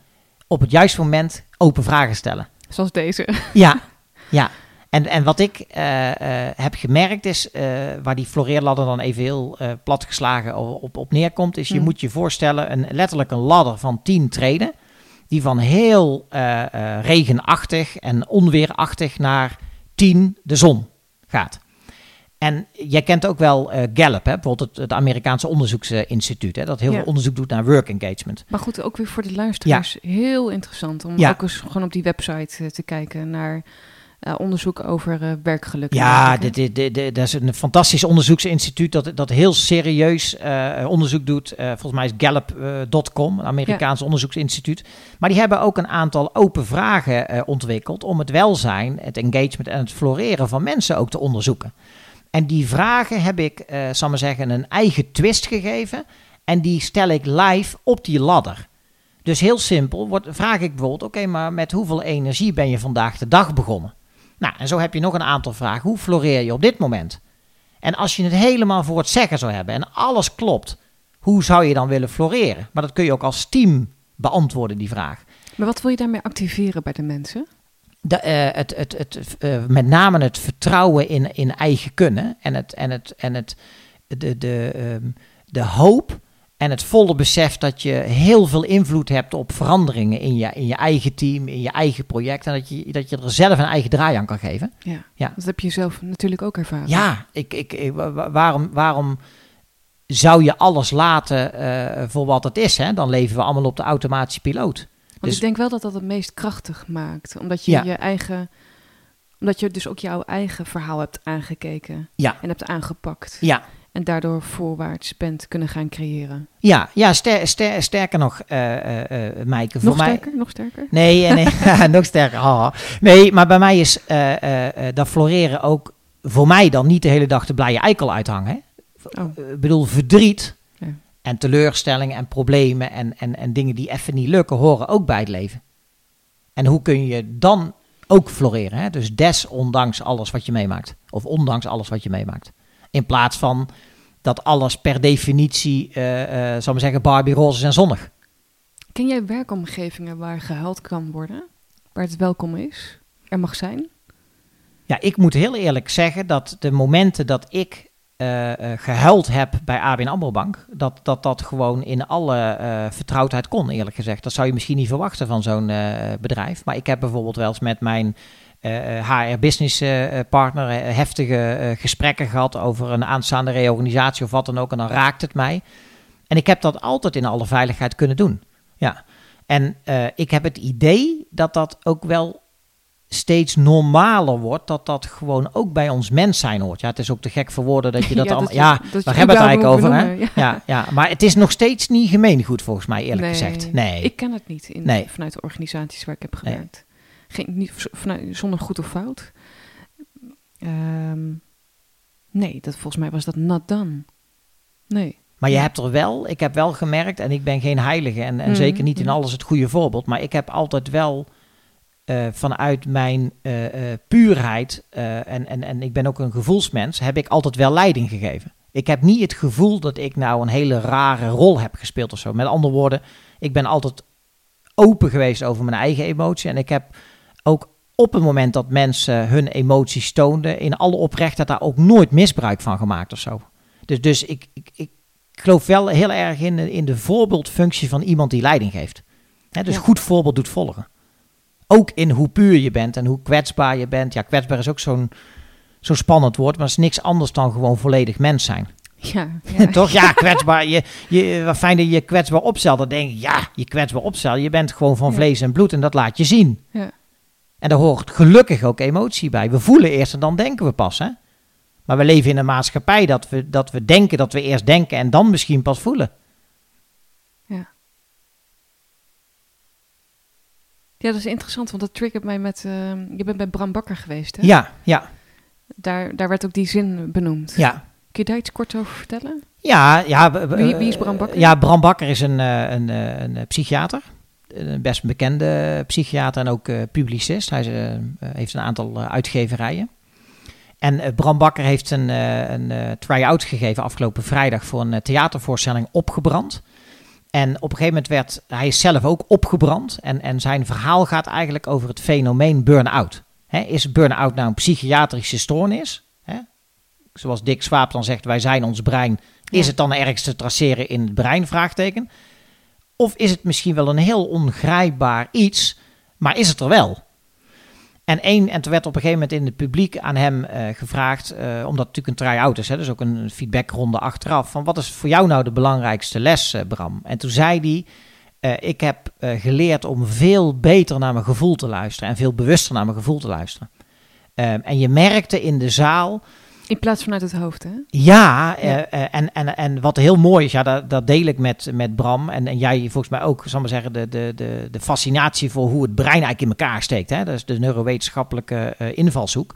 op het juiste moment open vragen stellen. Zoals deze. Ja, ja. En, en wat ik eh, eh, heb gemerkt is, eh, waar die floreerladder dan even heel platgeslagen op, op, op neerkomt, is je Mm. moet je voorstellen, een, letterlijk een ladder van 10 treden. die van heel regenachtig en onweerachtig naar 10 de zon gaat. En jij kent ook wel uh, Gallup, hè? bijvoorbeeld het, het Amerikaanse onderzoeksinstituut, hè? dat heel Ja. veel onderzoek doet naar work engagement. Maar goed, ook weer voor de luisteraars heel interessant om Ja. ook eens gewoon op die website te kijken naar eh, onderzoek over eh, werkgeluk. Ja, dit, dit, dit, dit- dat is een fantastisch onderzoeksinstituut dat, dat heel serieus eh, onderzoek doet. Volgens mij is Gallup.com, een Amerikaans onderzoeksinstituut. Maar die hebben ook een aantal open vragen ontwikkeld om het welzijn, het engagement en het floreren van mensen ook te onderzoeken. En die vragen heb ik, zal maar zeggen, een eigen twist gegeven. En die stel ik live op die ladder. Dus heel simpel, wordt, vraag ik bijvoorbeeld, oké, maar met hoeveel energie ben je vandaag de dag begonnen? Nou, en zo heb je nog een aantal vragen. Hoe floreer je op dit moment? En als je het helemaal voor het zeggen zou hebben en alles klopt, hoe zou je dan willen floreren? Maar dat kun je ook als team beantwoorden, die vraag. Maar wat wil je daarmee activeren bij de mensen? De, eh, het, het, het, eh, met name het vertrouwen in, in eigen kunnen en, het, en, het, en het, de, de, ehm, de hoop en het volle besef dat je heel veel invloed hebt op veranderingen in je, in je eigen team, in je eigen project en dat je, dat je er zelf een eigen draai aan kan geven. Ja. Ja. Dat heb je zelf natuurlijk ook ervaren. Ja, ik, ik, ik- wa- wa- waarom, waarom zou je alles laten eh, voor wat het is? Hè? Dan leven we allemaal op de automatische piloot. Want Dus- ik denk wel dat dat het meest krachtig maakt. Omdat je Ja. je eigen. Omdat je dus ook jouw eigen verhaal hebt aangekeken Ja, en hebt aangepakt. ja. En daardoor voorwaarts bent kunnen gaan creëren. Ja, ja ster, ster- sterker nog, eh, Maaike, voor Nog mij... sterker, nog sterker. Nee, nee nog sterker. Nee, maar bij mij is dat floreren ook voor mij dan niet de hele dag de blije eikel uithangen. Oh. Ik bedoel, verdriet Ja. en teleurstellingen en problemen en, en, en dingen die even niet lukken, horen ook bij het leven. En hoe kun je dan ook floreren? Hè? Dus desondanks alles wat je meemaakt. Of ondanks alles wat je meemaakt. In plaats van dat alles per definitie, zal ik maar zeggen, Barbie roze en zonnig. Ken jij werkomgevingen waar gehuild kan worden? Waar het welkom is? Er mag zijn? Ja, ik moet heel eerlijk zeggen dat de momenten dat ik eh, gehuild heb bij ABN AMRO Bank, dat dat, dat gewoon in alle eh, vertrouwdheid kon, eerlijk gezegd. Dat zou je misschien niet verwachten van zo'n bedrijf. Maar ik heb bijvoorbeeld wel eens met mijn eh, HR-business partner eh, heftige eh, gesprekken gehad over een aanstaande reorganisatie of wat dan ook. En dan raakt het mij. En ik heb dat altijd in alle veiligheid kunnen doen. Ja. En eh, ik heb het idee dat dat ook wel steeds normaler wordt, dat dat gewoon ook bij ons mens zijn hoort. Ja, het is ook te gek voor woorden dat je dat Ja, allemaal... Ja, dat je daar hebben we het eigenlijk over, hè? Ja. Ja, maar het is nog steeds niet gemeengoed volgens mij, eerlijk Nee, gezegd. Nee. Ik ken het niet in, Nee. vanuit de organisaties waar ik heb Nee. Geen, niet, vanuit, zonder goed of fout. Ehm, nee, dat, volgens mij was dat not done. Nee. Maar je hebt er wel, ik heb wel gemerkt, en ik ben geen heilige en, en Mm, zeker niet in mm. alles het goede voorbeeld, maar ik heb altijd wel eh, vanuit mijn eh, eh, puurheid, en, en, en ik ben ook een gevoelsmens, heb ik altijd wel leiding gegeven. Ik heb niet het gevoel dat ik nou een hele rare rol heb gespeeld of zo. Met andere woorden, ik ben altijd open geweest over mijn eigen emotie. En ik heb ook op het moment dat mensen hun emoties toonden, in alle oprechtheid daar ook nooit misbruik van gemaakt of zo. Dus, dus ik, ik, ik geloof wel heel erg in, de- in de voorbeeldfunctie van iemand die leiding geeft. Dus Ja. goed voorbeeld doet volgen. Ook in hoe puur je bent en hoe kwetsbaar je bent. Ja, kwetsbaar is ook zo'n zo'n spannend woord, maar het is niks anders dan gewoon volledig mens zijn. Ja, ja. Toch? Ja, kwetsbaar. Je, je, wat fijn dat je kwetsbaar opstelt. Dan denk ik, ja, je kwetsbaar opstellen. Je bent gewoon van Ja. vlees en bloed en dat laat je zien. Ja. En daar hoort gelukkig ook emotie bij. We voelen eerst en dan denken we pas, hè? Maar we leven in een maatschappij dat we, dat we denken dat we eerst denken en dan misschien pas voelen. ja, dat is interessant, want dat triggert mij met... ehm, je bent bij Bram Bakker geweest, hè? Ja, ja, Daar, daar werd ook die zin benoemd. ja. Kun je daar iets kort over vertellen? Ja, ja. Wie- wie is Bram Bakker? Ja, Bram Bakker is een, eh, een, eh, een, eh, psychiater. Een best bekende psychiater en ook eh, publicist. Hij is, eh, eh, heeft een aantal eh, uitgeverijen. En eh, Bram Bakker heeft een, eh, een eh, try-out gegeven afgelopen vrijdag voor een eh, theatervoorstelling Opgebrand. En op een gegeven moment werd hij is zelf ook opgebrand. En, en zijn verhaal gaat eigenlijk over het fenomeen burn-out. Is burn-out nou een psychiatrische stoornis? Zoals Dick Swaap dan zegt, wij zijn ons brein. Is het dan ergens te traceren in het brein? Vraagteken. Of is het misschien wel een heel ongrijpbaar iets, maar is het er wel? En, één, en toen werd op een gegeven moment in het publiek aan hem uh, gevraagd, uh, omdat natuurlijk een try-out is, hè, dus ook een feedbackronde achteraf, van wat is voor jou nou de belangrijkste les, uh, Bram? En toen zei hij, ik heb geleerd om veel beter naar mijn gevoel te luisteren en veel bewuster naar mijn gevoel te luisteren. Ehm, en je merkte in de zaal in plaats vanuit het hoofd, hè? Ja, ja. Uh, en, en, en wat heel mooi is, ja, dat, dat deel ik met, met Bram. En, en jij volgens mij ook, zal maar zeggen, de, de, de, de fascinatie voor hoe het brein eigenlijk in elkaar steekt. Hè? Dat is de neurowetenschappelijke uh, invalshoek.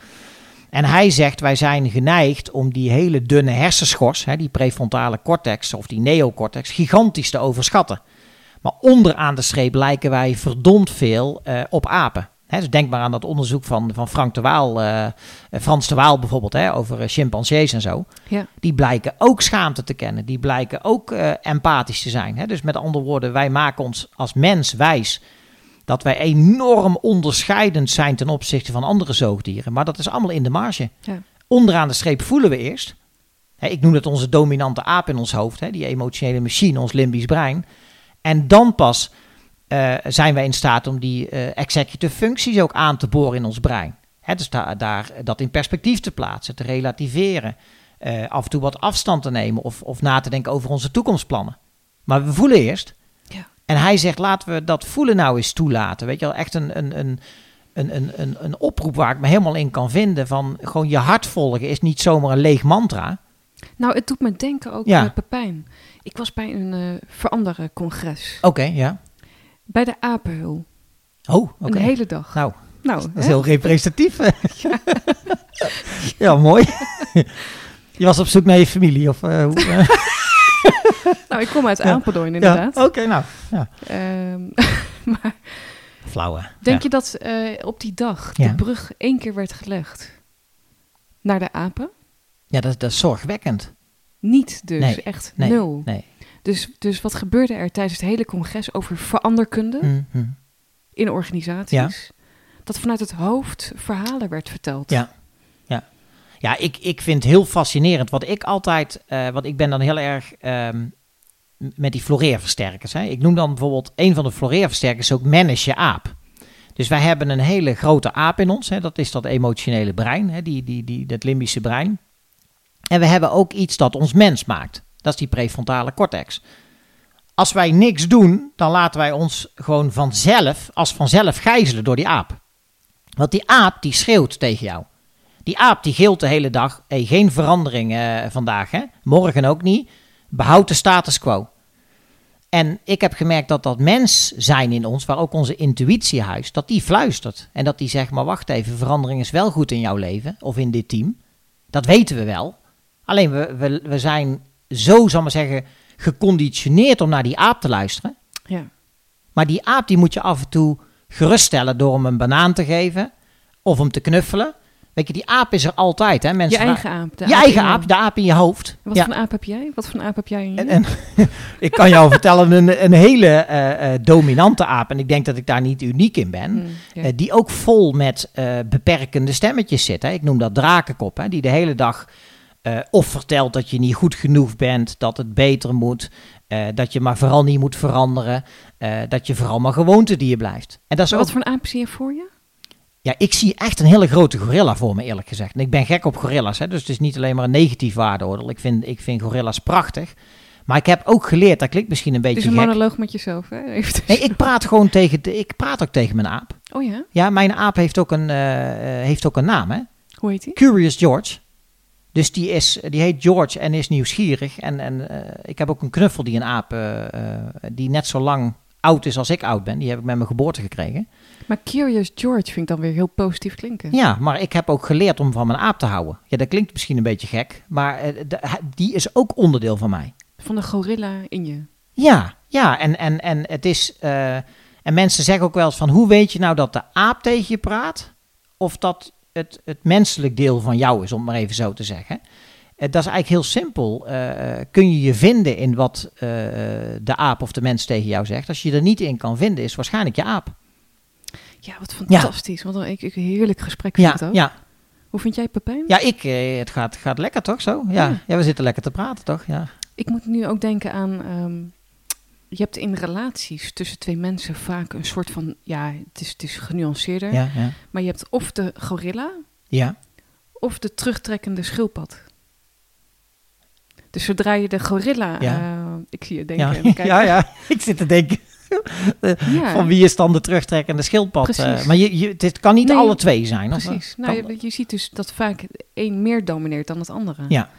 En hij zegt, wij zijn geneigd om die hele dunne hersenschors, hè, die prefrontale cortex of die neocortex, gigantisch te overschatten. Maar onderaan de streep lijken wij verdomd veel uh, op apen dus denk maar aan dat onderzoek van, van Frank de Waal, uh, Frans de Waal bijvoorbeeld, hè, over uh, chimpansees en zo. Ja. Die blijken ook schaamte te kennen. Die blijken ook uh, empathisch te zijn. Hè. Dus met andere woorden, wij maken ons als mens wijs dat wij enorm onderscheidend zijn ten opzichte van andere zoogdieren. Maar dat is allemaal in de marge. Ja. Onderaan de streep voelen we eerst. Hè, ik noem het onze dominante aap in ons hoofd, hè, die emotionele machine, ons limbisch brein. En dan pas uh, zijn wij in staat om die uh, executive functies ook aan te boren in ons brein. Hè, dus daar, daar dat in perspectief te plaatsen, te relativeren, uh, af en toe wat afstand te nemen of, of na te denken over onze toekomstplannen. Maar we voelen eerst. Ja. En hij zegt, laten we dat voelen nou eens toelaten. Weet je wel, echt een, een, een, een, een, een oproep waar ik me helemaal in kan vinden van gewoon je hart volgen is niet zomaar een leeg mantra. Nou, het doet me denken ook Ja. aan Pepijn. Ik was bij een uh, veranderen congres. Oké, ja. Bij de Apenhul. Oh, oké. Een hele dag. Nou, Nou, dat is hè? heel representatief. ja, mooi. Je was op zoek naar je familie? Of, eh, hoe, eh? nou, ik kom uit. Apeldoorn inderdaad. Ja, oké, nou. Ja. Ehm, maar Flauwe. denk ja. je dat eh, op die dag de brug één keer werd gelegd naar de apen? Ja, dat, dat is zorgwekkend. Niet dus, Nee, echt nee, nul. Nee. Dus, dus wat gebeurde er tijdens het hele congres over veranderkunde Mhm. in organisaties? Dat vanuit het hoofd verhalen werd verteld. Ja. Ja, ja ik, ik vind het heel fascinerend. Wat ik altijd, eh want ik ben dan heel erg ehm, met die floreerversterkers. Hè. Ik noem dan bijvoorbeeld, een van de floreerversterkers ook manage je aap. Dus wij hebben een hele grote aap in ons. Hè. Dat is dat emotionele brein, hè. Die, die, die, dat limbische brein. En we hebben ook iets dat ons mens maakt. Dat is die prefrontale cortex. Als wij niks doen, dan laten wij ons gewoon vanzelf, als vanzelf gijzelen door die aap. Want die aap die schreeuwt tegen jou. Die aap die gilt de hele dag. Hey, geen verandering eh, vandaag, hè? morgen ook niet. Behoud de status quo. En ik heb gemerkt dat dat mens zijn in ons, waar ook onze intuïtie huist, dat die fluistert. En dat die zegt, maar wacht even, verandering is wel goed in jouw leven of in dit team. Dat weten we wel. Alleen we, we, we zijn zo, zal maar zeggen, geconditioneerd om naar die aap te luisteren. Ja. Maar die aap die moet je af en toe geruststellen door hem een banaan te geven of hem te knuffelen. Weet je, die aap is er altijd. Hè? Je Mensen eigen aap. de je aap eigen aap, de aap in je hoofd. Wat ja. voor aap heb jij? Wat voor aap heb jij in je? En, en ik kan jou vertellen, een, een hele eh, eh, dominante aap, en ik denk dat ik daar niet uniek in ben, Hmm, ja. eh, die ook vol met beperkende stemmetjes zit. Hè? Ik noem dat drakenkop, hè? die de hele dag eh, of vertelt dat je niet goed genoeg bent, dat het beter moet, eh, dat je maar vooral niet moet veranderen, eh, dat je vooral maar gewoontedier blijft. En dat is ook wat voor een aap zie je voor je? ja, ik zie echt een hele grote gorilla voor me, eerlijk gezegd. En ik ben gek op gorilla's, hè, dus het is niet alleen maar een negatief waardeoordeel. Ik vind, ik vind gorilla's prachtig. Maar ik heb ook geleerd, dat klinkt misschien een Het beetje is een gek. monoloog met jezelf, hè? Nee, ik praat gewoon tegen, de, ik praat ook tegen mijn aap. Oh ja? Ja, mijn aap heeft ook een, heeft ook een naam, hè. Hoe heet die? Curious George. Dus die, is, die heet George en is nieuwsgierig. En, en eh, ik heb ook een knuffel die een aap, eh, eh, die net zo lang oud is als ik oud ben. Die heb ik met mijn geboorte gekregen. Maar Curious George vind ik dan weer heel positief klinken. Ja, maar ik heb ook geleerd om van mijn aap te houden. Ja, dat klinkt misschien een beetje gek, maar de- die is ook onderdeel van mij. Van de gorilla in je. Ja, ja, en, en, en het is. en mensen zeggen ook wel eens van hoe weet je nou dat de aap tegen je praat? Of dat het, het menselijk deel van jou is, om het maar even zo te zeggen. Eh, dat is eigenlijk heel simpel. Eh, eh, kun je je vinden in wat de aap of de mens tegen jou zegt? Als je je er niet in kan vinden, is waarschijnlijk je aap. Ja, wat fantastisch. Wat een, een heerlijk gesprek vind Ja, het ook. ja, Hoe vind jij Pepijn? ja ik, eh, het gaat, gaat lekker toch zo? Ja. Ja. ja, we zitten lekker te praten toch? Ja. Ik moet nu ook denken aan... ehm, je hebt in relaties tussen twee mensen vaak een soort van, ja, het is, het is genuanceerder, Ja, ja. maar je hebt of de gorilla Ja, of de terugtrekkende schildpad. Dus zodra je de gorilla, Ja. eh, ik zie je denken, ja. ja, ja. Ik zit te denken. Ja. Van wie is dan de terugtrekkende schildpad? Precies. eh, maar je, je, het kan niet Nee, alle twee zijn. of, Precies. eh, Nou, je, je ziet dus dat vaak één meer domineert dan het andere. Ja.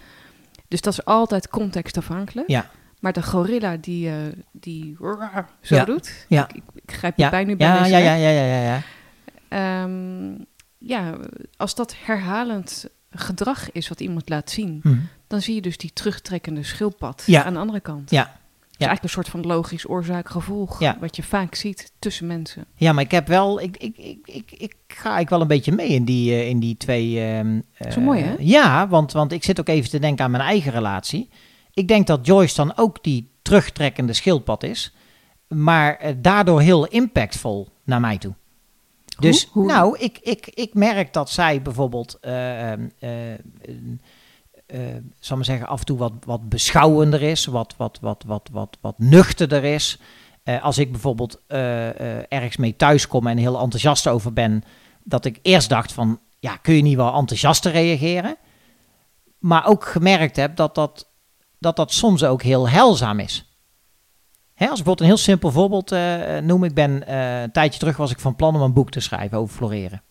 Dus dat is altijd contextafhankelijk. Ja. Maar de gorilla die, eh, die zo Ja. doet, Ja. ik, ik, ik grijp je ja. bij nu bij ja, deze ja, ja, ja, ja, ja, ja. Ehm, ja, als dat herhalend gedrag is wat iemand laat zien, Hm. dan zie je dus die terugtrekkende schildpad Ja. aan de andere kant. Ja. Het is eigenlijk een soort van logisch oorzaak-gevolg, Ja. wat je vaak ziet tussen mensen. Ja, maar ik heb wel, ik, ik, ik, ik, ik ga eigenlijk wel een beetje mee in die, eh, in die twee. ehm, Zo eh, mooi, hè? Ja, want, want ik zit ook even te denken aan mijn eigen relatie. Ik denk dat Joyce dan ook die terugtrekkende schildpad is, maar eh, daardoor heel impactvol naar mij toe. Dus Hoe? Hoe? nou, ik, ik, ik merk dat zij bijvoorbeeld, eh, eh, zal maar zeggen, af en toe wat, wat beschouwender is, wat, wat, wat, wat, wat, wat nuchterder is. Als ik bijvoorbeeld ergens mee thuiskom en heel enthousiast over ben, dat ik eerst dacht van, ja, kun je niet wel enthousiaster reageren? Maar ook gemerkt heb dat dat, dat, dat soms ook heel heilzaam is. Hè, als ik bijvoorbeeld een heel simpel voorbeeld eh, noem, ik ben eh, een tijdje terug was ik van plan om een boek te schrijven over floreren.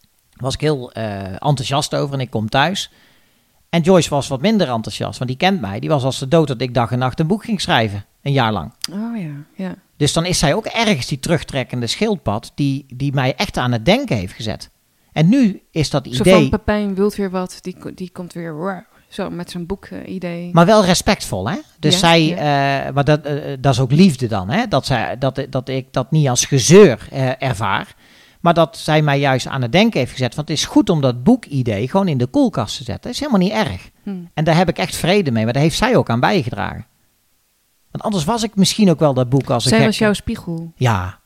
Daar was ik heel eh, enthousiast over en ik kom thuis. En Joyce was wat minder enthousiast, want die kent mij. Die was als de dood dat ik dag en nacht een boek ging schrijven, een jaar lang. Oh ja, ja. Dus dan is zij ook ergens die terugtrekkende schildpad die, die mij echt aan het denken heeft gezet. En nu is dat Zo idee, van Pepijn wilt weer wat, die, die komt weer zo met zijn boek-idee. maar wel respectvol, hè? Dus Ja, zij, ja. eh, maar dat, eh, dat is ook liefde dan, hè? Dat, zij, dat, dat ik dat niet als gezeur eh, ervaar, maar dat zij mij juist aan het denken heeft gezet. Want het is goed om dat boekidee gewoon in de koelkast te zetten. Dat is helemaal niet erg. Hm. En daar heb ik echt vrede mee, maar daar heeft zij ook aan bijgedragen. Want anders was ik misschien ook wel dat boek als een Zij was jouw spiegel. Ja,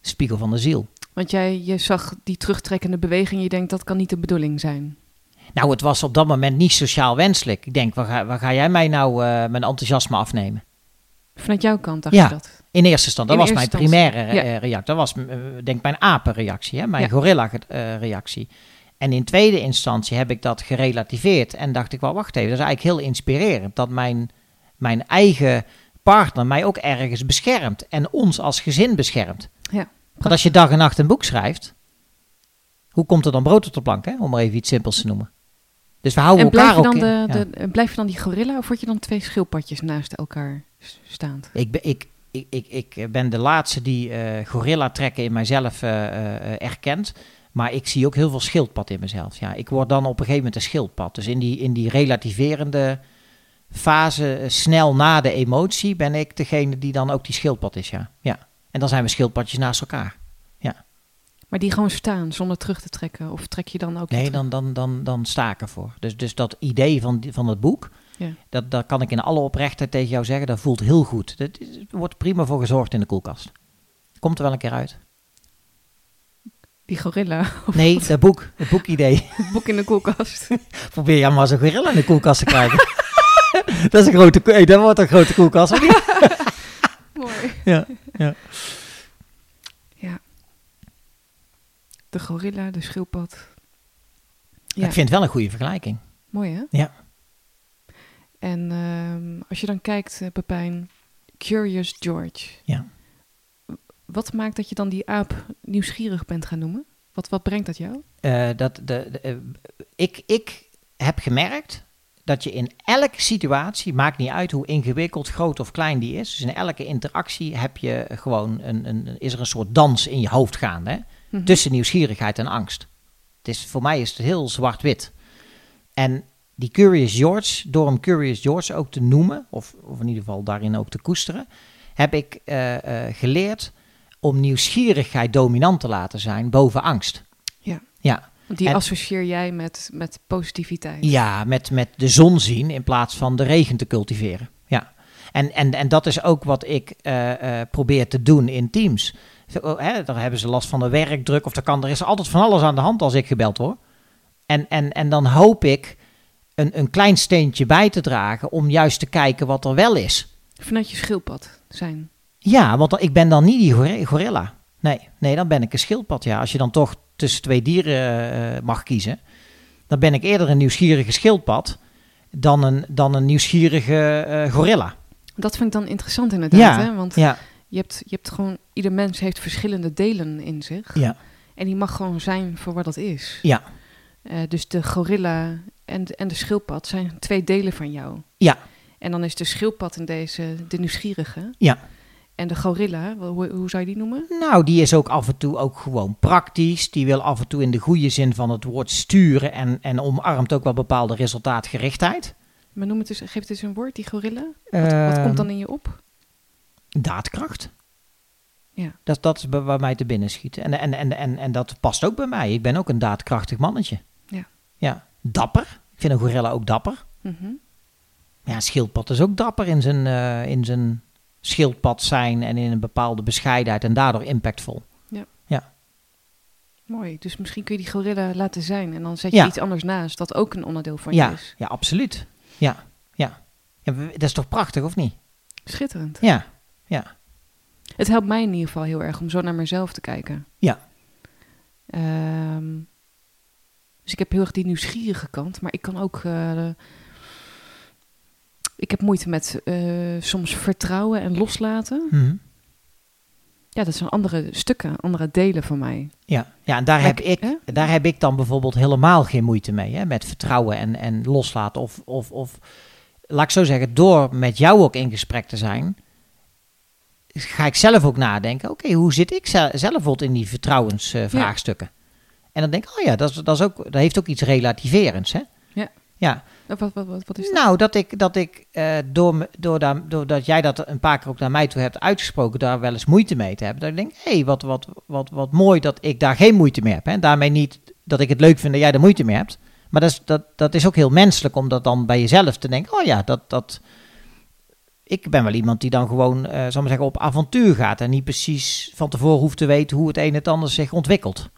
spiegel van de ziel. Want jij je zag die terugtrekkende beweging. Je denkt dat kan niet de bedoeling zijn. Nou, het was op dat moment niet sociaal wenselijk. Ik denk, waar ga, waar ga jij mij nou eh, mijn enthousiasme afnemen? Vanuit jouw kant dacht Ja. je dat. In eerste instantie, dat In was mijn primaire eh, reactie. Dat was, eh, denk ik, mijn apenreactie, hè? mijn Ja. gorilla-reactie. en in tweede instantie heb ik dat gerelativeerd en dacht ik wel, wacht even, dat is eigenlijk heel inspirerend. Dat mijn, mijn eigen partner mij ook ergens beschermt en ons als gezin beschermt. Ja. Want als je dag en nacht een boek schrijft, hoe komt er dan brood op de plank, hè? om maar even iets simpels te noemen. Dus we houden En elkaar ook ja. de, blijf je dan die gorilla of word je dan twee schildpadjes naast elkaar staand? Ik, ben, ik, ik, ik, ik ben de laatste die eh gorilla trekken in mijzelf eh, eh, erkent. Maar ik zie ook heel veel schildpad in mezelf. Ja, ik word dan op een gegeven moment een schildpad. Dus in die, in die relativerende fase, snel na de emotie, ben ik degene die dan ook die schildpad is. Ja. ja. En dan zijn we schildpadjes naast elkaar. Maar die gewoon staan zonder terug te trekken? Of trek je dan ook Nee, dan, dan, dan, dan sta ik ervoor. Dus, dus dat idee van, van het boek, Ja. dat, dat kan ik in alle oprechtheid tegen jou zeggen. Dat voelt heel goed. Er wordt prima voor gezorgd in de koelkast. Komt er wel een keer uit. Die gorilla. Nee, dat boek, het boekidee. Het boek in de koelkast. Probeer jij maar een gorilla in de koelkast te krijgen. dat is een grote, hey, dat wordt een grote koelkast. Mooi. Ja. Ja. De gorilla, de schildpad. Ja, Ik vind het wel een goede vergelijking. mooi hè? Ja. En ehm, als je dan kijkt, eh, Pepijn, Curious George. Ja. Wat maakt dat je dan die aap nieuwsgierig bent gaan noemen? Wat, wat brengt dat jou? Eh, dat de, de, eh, ik, ik heb gemerkt dat je in elke situatie, maakt niet uit hoe ingewikkeld, groot of klein die is. Dus in elke interactie heb je gewoon een, een, is er een soort dans in je hoofd gaande. Hè? Mhm. tussen nieuwsgierigheid en angst. Het is, voor mij is het heel zwart-wit. En die Curious George, door hem Curious George ook te noemen, of, of in ieder geval daarin ook te koesteren, heb ik eh, eh, geleerd om nieuwsgierigheid dominant te laten zijn boven angst. Ja. Ja, die en- associeer jij met, met positiviteit. ja met, met de zon zien in plaats van de regen te cultiveren. Ja. En, en, en dat is ook wat ik eh, probeer te doen in teams. Oh, hè, dan hebben ze last van de werkdruk of er, kan, er is altijd van alles aan de hand als ik gebeld word. En, en, en dan hoop ik een, een klein steentje bij te dragen om juist te kijken wat er wel is. Vanuit je schildpad. zijn. Ja, want ik ben dan niet die gorilla. Nee, nee, dan ben ik een schildpad. Ja, als je dan toch tussen twee dieren eh, mag kiezen, dan ben ik eerder een nieuwsgierige schildpad dan een, dan een nieuwsgierige eh, gorilla. Dat vind ik dan interessant inderdaad, Ja, hè? want Ja, je, hebt, je hebt gewoon, ieder mens heeft verschillende delen in zich. ja, En die mag gewoon zijn voor wat dat is. ja, Eh, dus de gorilla en de, en de schildpad zijn twee delen van jou. ja, En dan is de schildpad in deze de nieuwsgierige. ja. En de gorilla, hoe, hoe zou je die noemen? Nou, die is ook af en toe ook gewoon praktisch. Die wil af en toe in de goede zin van het woord sturen en, en omarmt ook wel bepaalde resultaatgerichtheid. Maar noem het eens, geef het eens een woord, die gorilla. Wat, wat komt dan in je op? Daadkracht. Ja. Dat, dat is bij- waar mij te binnen schiet. En, en, en, en, en dat past ook bij mij. Ik ben ook een daadkrachtig mannetje. Ja. Ja. Dapper. Ik vind een gorilla ook dapper. Mhm. Ja, een schildpad is ook dapper in zijn, eh, in zijn schildpad zijn en in een bepaalde bescheidenheid en daardoor impactvol. Mooi, dus misschien kun je die gorilla laten zijn. En dan zet je Ja. iets anders naast, dat ook een onderdeel van Ja, je is. ja, absoluut. Ja, ja. ja. Dat is toch prachtig, of niet? Schitterend. Ja, ja. Het helpt mij in ieder geval heel erg om zo naar mezelf te kijken. Ja. Ehm, dus ik heb heel erg die nieuwsgierige kant, maar ik kan ook. eh, ik heb moeite met eh, soms vertrouwen en loslaten. Mhm. Ja, dat zijn andere stukken, andere delen van mij. Ja, ja en daar heb, ik, hè? daar heb ik dan bijvoorbeeld helemaal geen moeite mee. Hè? Met vertrouwen en, en loslaten. Of, of, of, laat ik zo zeggen, door met jou ook in gesprek te zijn, ga ik zelf ook nadenken. Oké, hoe zit ik ze- zelf bijvoorbeeld in die vertrouwensvraagstukken? En dan denk ik, oh ja, dat, is, dat, is ook, dat heeft ook iets relativerends. Hè? Ja. Ja, Of Wat, wat, wat, wat is dat? nou, dat ik, dat ik eh, door, me- door daar, doordat jij dat een paar keer ook naar mij toe hebt uitgesproken, daar wel eens moeite mee te hebben. Dat ik denk, hé, hey, wat, wat, wat, wat mooi dat ik daar geen moeite mee heb. Hè? Daarmee niet dat ik het leuk vind dat jij er moeite mee hebt. Maar dat is, dat, dat is ook heel menselijk om dat dan bij jezelf te denken. Oh ja, dat, dat, ik ben wel iemand die dan gewoon, eh zal ik maar zeggen, op avontuur gaat. En niet precies van tevoren hoeft te weten hoe het een en het ander zich ontwikkelt.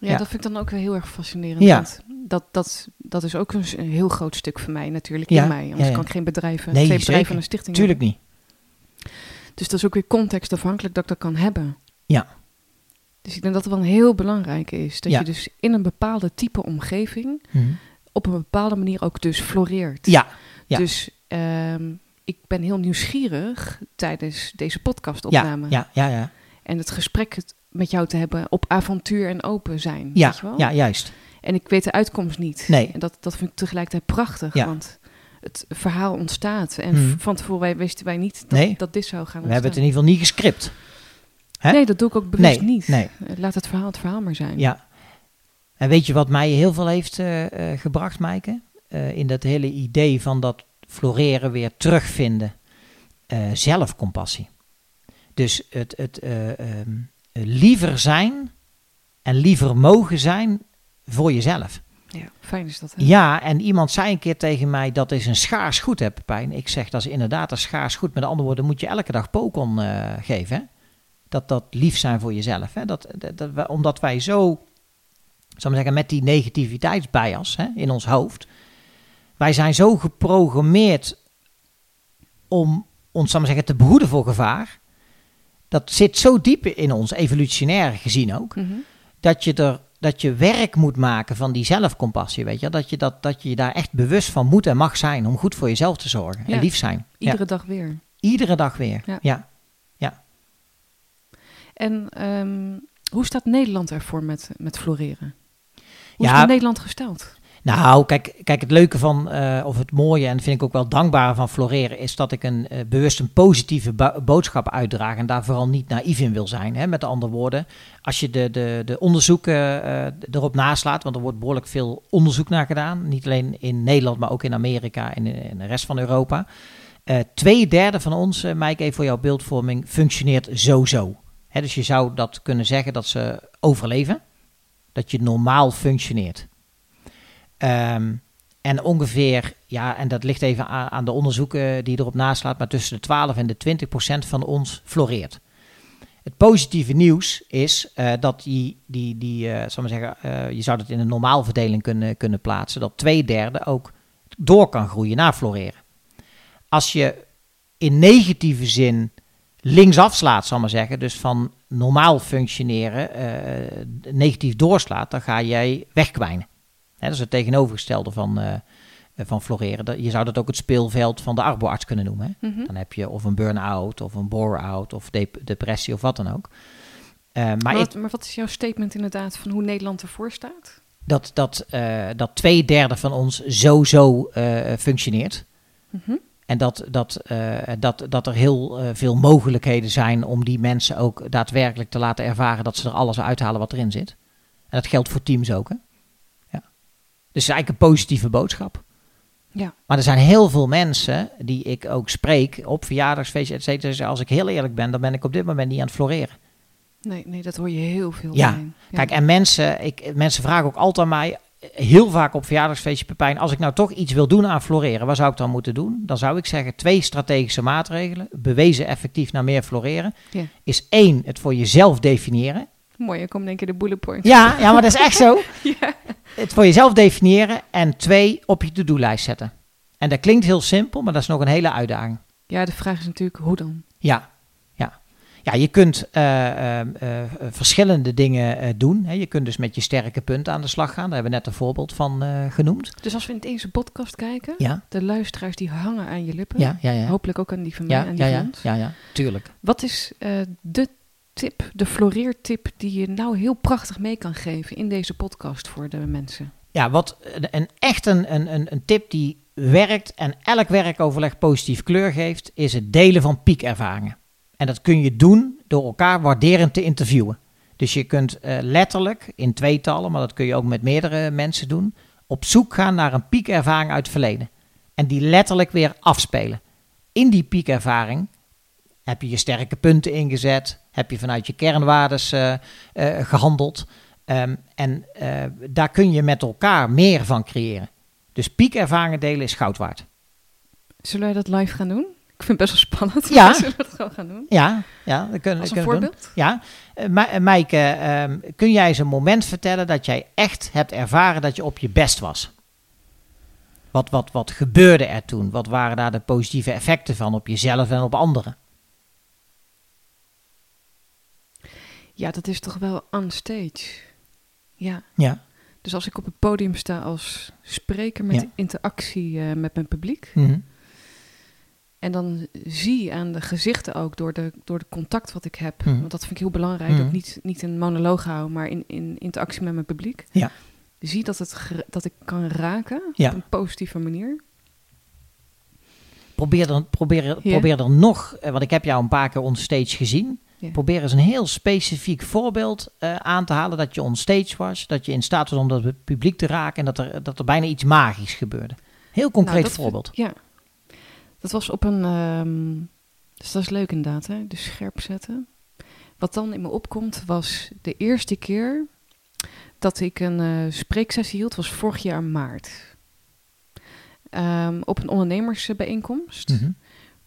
Ja, Ja. dat vind ik dan ook wel heel erg fascinerend. Ja. Dat, dat, dat is ook een, heel groot stuk van mij natuurlijk Ja, in mij. Anders kan ik geen bedrijven, Nee, twee bedrijven en een stichting Tuurlijk niet. Dus dat is ook weer contextafhankelijk dat ik dat kan hebben. Ja. Dus ik denk dat het wel heel belangrijk is. Dat je dus in een bepaalde type omgeving Mhm. op een bepaalde manier ook dus floreert. Ja, ja. Dus ehm, ik ben heel nieuwsgierig tijdens deze ja, podcastopname. ja, ja, ja. En het gesprek met jou te hebben op avontuur en open zijn. Ja, weet je wel? ja, juist. En ik weet de uitkomst niet. Nee. En dat, dat vind ik tegelijkertijd prachtig. Ja. Want het verhaal ontstaat. En Mhm. van tevoren wij, wisten wij niet dat, Nee. dat dit zou gaan We hebben het in ontstaan. ieder geval niet gescript. hè? Nee, dat doe ik ook bewust Nee, niet. nee. Laat het verhaal het verhaal maar zijn. Ja. En weet je wat mij heel veel heeft eh, eh, gebracht, Maaike? Eh, in dat hele idee van dat floreren weer terugvinden. Eh, zelfcompassie. Dus het, het eh, ehm, eh, liever zijn en liever mogen zijn voor jezelf. Ja, fijn is dat. Hè? Ja, en iemand zei een keer tegen mij, dat is een schaars goed, hè Pepijn. Ik zeg, dat is inderdaad een schaars goed. Met andere woorden, moet je elke dag pokon eh, geven, hè? Dat, dat lief zijn voor jezelf, hè? Dat, dat, omdat wij zo, zal ik maar zeggen, met die negativiteitsbias hè, in ons hoofd. Wij zijn zo geprogrammeerd om ons, zal maar zeggen, te behoeden voor gevaar. Dat zit zo diep in ons, evolutionair gezien ook Mhm. dat je er dat je werk moet maken van die zelfcompassie, weet je, dat je dat dat je daar echt bewust van moet en mag zijn om goed voor jezelf te zorgen Ja. en lief zijn. Iedere Ja. dag weer. Iedere dag weer. Ja. Ja. En ehm, hoe staat Nederland ervoor met, met floreren? Hoe is Nederland gesteld? Nou, kijk, kijk, het leuke van, eh, of het mooie en vind ik ook wel dankbaar van floreren, is dat ik een, eh, bewust een positieve bo- boodschap uitdraag en daar vooral niet naïef in wil zijn. Hè? Met andere woorden, als je de, de, de onderzoeken eh, erop naslaat, want er wordt behoorlijk veel onderzoek naar gedaan, niet alleen in Nederland, maar ook in Amerika en in, de rest van Europa. Twee derde van ons, Mike, even voor jouw beeldvorming, functioneert zo-zo. Dus je zou dat kunnen zeggen dat ze overleven, dat je normaal functioneert. Ehm, en ongeveer, ja, en dat ligt even aan, de onderzoeken die erop naslaat, maar tussen de 12 en de 20 procent van ons floreert. Het positieve nieuws is eh, dat die, die, die eh, zal maar zeggen, eh, je zou dat in een normaalverdeling kunnen, kunnen plaatsen, dat twee derde ook door kan groeien na floreren. Als je in negatieve zin linksaf slaat, zal maar zeggen, dus van normaal functioneren negatief doorslaat, dan ga jij wegkwijnen. Hè, dat is het tegenovergestelde van, eh, van floreren. Je zou dat ook het speelveld van de arboarts kunnen noemen. Hè? Mhm. Dan heb je of een burn-out, of een bore-out, of dep- depressie, of wat dan ook. Eh, maar Maar, ik, wat, maar wat is jouw statement inderdaad van hoe Nederland ervoor staat? dat, dat, eh, dat twee derde van ons eh, functioneert. Mhm. En dat, dat, dat, dat er heel veel mogelijkheden zijn om die mensen ook daadwerkelijk te laten ervaren dat ze er alles uithalen wat erin zit. En dat geldt voor teams ook. Hè? Dus eigenlijk een positieve boodschap. Ja. Maar er zijn heel veel mensen die ik ook spreek op verjaardagsfeestjes, et cetera. Als ik heel eerlijk ben, dan ben ik op dit moment niet aan het floreren. Nee, nee, dat hoor je heel veel. Ja. Ja. Kijk, en mensen, ik, mensen vragen ook altijd aan mij, heel vaak op verjaardagsfeestje Pepijn, als ik nou toch iets wil doen aan floreren, wat zou ik dan moeten doen? Dan zou ik zeggen twee strategische maatregelen, bewezen effectief naar meer floreren, Ja. is één, het voor jezelf definiëren. Mooi, je komt één keer de bullet points. Ja, ja, maar dat is echt zo. Ja. Het voor jezelf definiëren en twee, op je to-do-lijst zetten. En dat klinkt heel simpel, maar dat is nog een hele uitdaging. Ja, de vraag is natuurlijk hoe dan? Ja, ja. Ja, je kunt eh, eh, eh, verschillende dingen eh, doen. Hè. Je kunt dus met je sterke punten aan de slag gaan. Daar hebben we net een voorbeeld van genoemd. Dus als we in deze podcast kijken, Ja, de luisteraars die hangen aan je lippen. ja, ja, ja. Hopelijk ook aan die van mij Ja, en ja, die ja, ons. ja, ja, tuurlijk. Wat is de tip, de floreertip die je nou heel prachtig mee kan geven in deze podcast voor de mensen? Ja, wat een, echt een, een, een, een tip die werkt en elk werkoverleg positief kleur geeft, is het delen van piekervaringen. En dat kun je doen door elkaar waarderend te interviewen. Dus je kunt eh, letterlijk in tweetallen, maar dat kun je ook met meerdere mensen doen, op zoek gaan naar een piekervaring uit het verleden. En die letterlijk weer afspelen. In die piekervaring heb je je sterke punten ingezet, heb je vanuit je kernwaardes eh, eh, gehandeld. Ehm, en eh, daar kun je met elkaar meer van creëren. Dus piekervaringen delen is goud waard. Zullen wij dat live gaan doen? Ik vind het best wel spannend. Ja. Zullen we dat gewoon gaan doen? Ja, ja dat kunnen, Als een kunnen we doen. voorbeeld? Ja, eh, Maaike, ehm, kun jij eens een moment vertellen dat jij echt hebt ervaren dat je op je best was? Wat, wat, wat gebeurde er toen? Wat waren daar de positieve effecten van op jezelf en op anderen? Ja, dat is toch wel on stage. Ja. Ja. Dus als ik op het podium sta als spreker met Ja. interactie eh, met mijn publiek. Mhm. En dan zie aan de gezichten ook, door de, door de contact wat ik heb. Mhm. Want dat vind ik heel belangrijk. Mhm. Dat ik niet, niet een monoloog hou, maar in, in interactie met mijn publiek. Ja. Zie dat, het, dat ik kan raken Ja. op een positieve manier. Probeer, er, probeer, probeer er nog, eh, want ik heb jou een paar keer onstage gezien. Ja. Probeer eens een heel specifiek voorbeeld eh, aan te halen dat je onstage was. Dat je in staat was om dat publiek te raken en dat er, dat er bijna iets magisch gebeurde. Heel concreet Nou, dat voorbeeld. ja. Dat was op een... ehm, dus dat is leuk inderdaad, hè? Dus scherp zetten. Wat dan in me opkomt was de eerste keer dat ik een eh, spreeksessie hield, was vorig jaar maart. Ehm, op een ondernemersbijeenkomst, Mhm.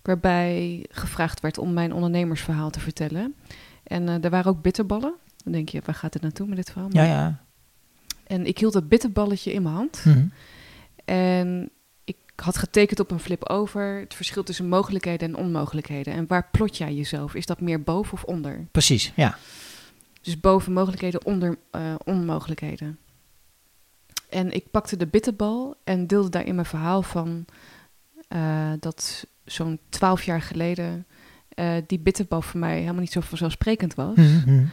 Waarbij gevraagd werd om mijn ondernemersverhaal te vertellen. En eh er waren ook bitterballen. Dan denk je, waar gaat het naartoe met dit verhaal? Ja, Maar- ja. En ik hield dat bitterballetje in mijn hand. Mhm. En ik had getekend op een flip over het verschil tussen mogelijkheden en onmogelijkheden. En waar plot jij jezelf? Is dat meer boven of onder? Precies, ja. Dus boven mogelijkheden, onder eh, onmogelijkheden. En ik pakte de bitterbal en deelde daarin mijn verhaal van eh, dat zo'n twaalf jaar geleden eh, die bitterbal voor mij helemaal niet zo vanzelfsprekend was. Mhm.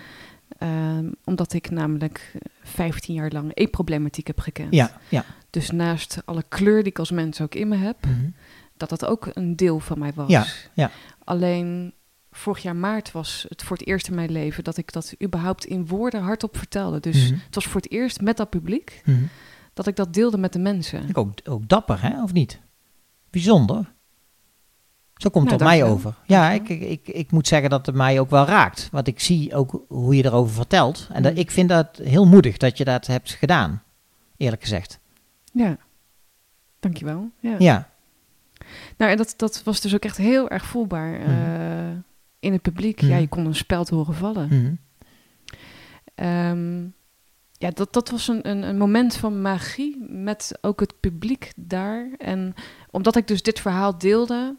Ehm, omdat ik namelijk eh, 15 jaar lang eetproblematiek heb gekend. Ja, ja. Dus naast alle kleur die ik als mens ook in me heb, Mhm. dat dat ook een deel van mij was. Ja, ja. Alleen vorig jaar maart was het voor het eerst in mijn leven dat ik dat überhaupt in woorden hardop vertelde. Dus Mhm. het was voor het eerst met dat publiek Mhm. dat ik dat deelde met de mensen. Ik ook, ook dapper, hè, of niet? Bijzonder. Zo komt het Nou, op mij over. Ja, ik, ik, ik, moet zeggen dat het mij ook wel raakt. Want ik zie ook hoe je erover vertelt. En dat, Mm. ik vind dat heel moedig dat je dat hebt gedaan. Eerlijk gezegd. Ja, dankjewel. Ja. Ja. Nou, en dat, dat was dus ook echt heel erg voelbaar eh, in het publiek. Mhm. Ja, je kon een speld horen vallen. Mhm. Ehm, ja, dat, dat was een, een, een moment van magie met ook het publiek daar. En omdat ik dus dit verhaal deelde,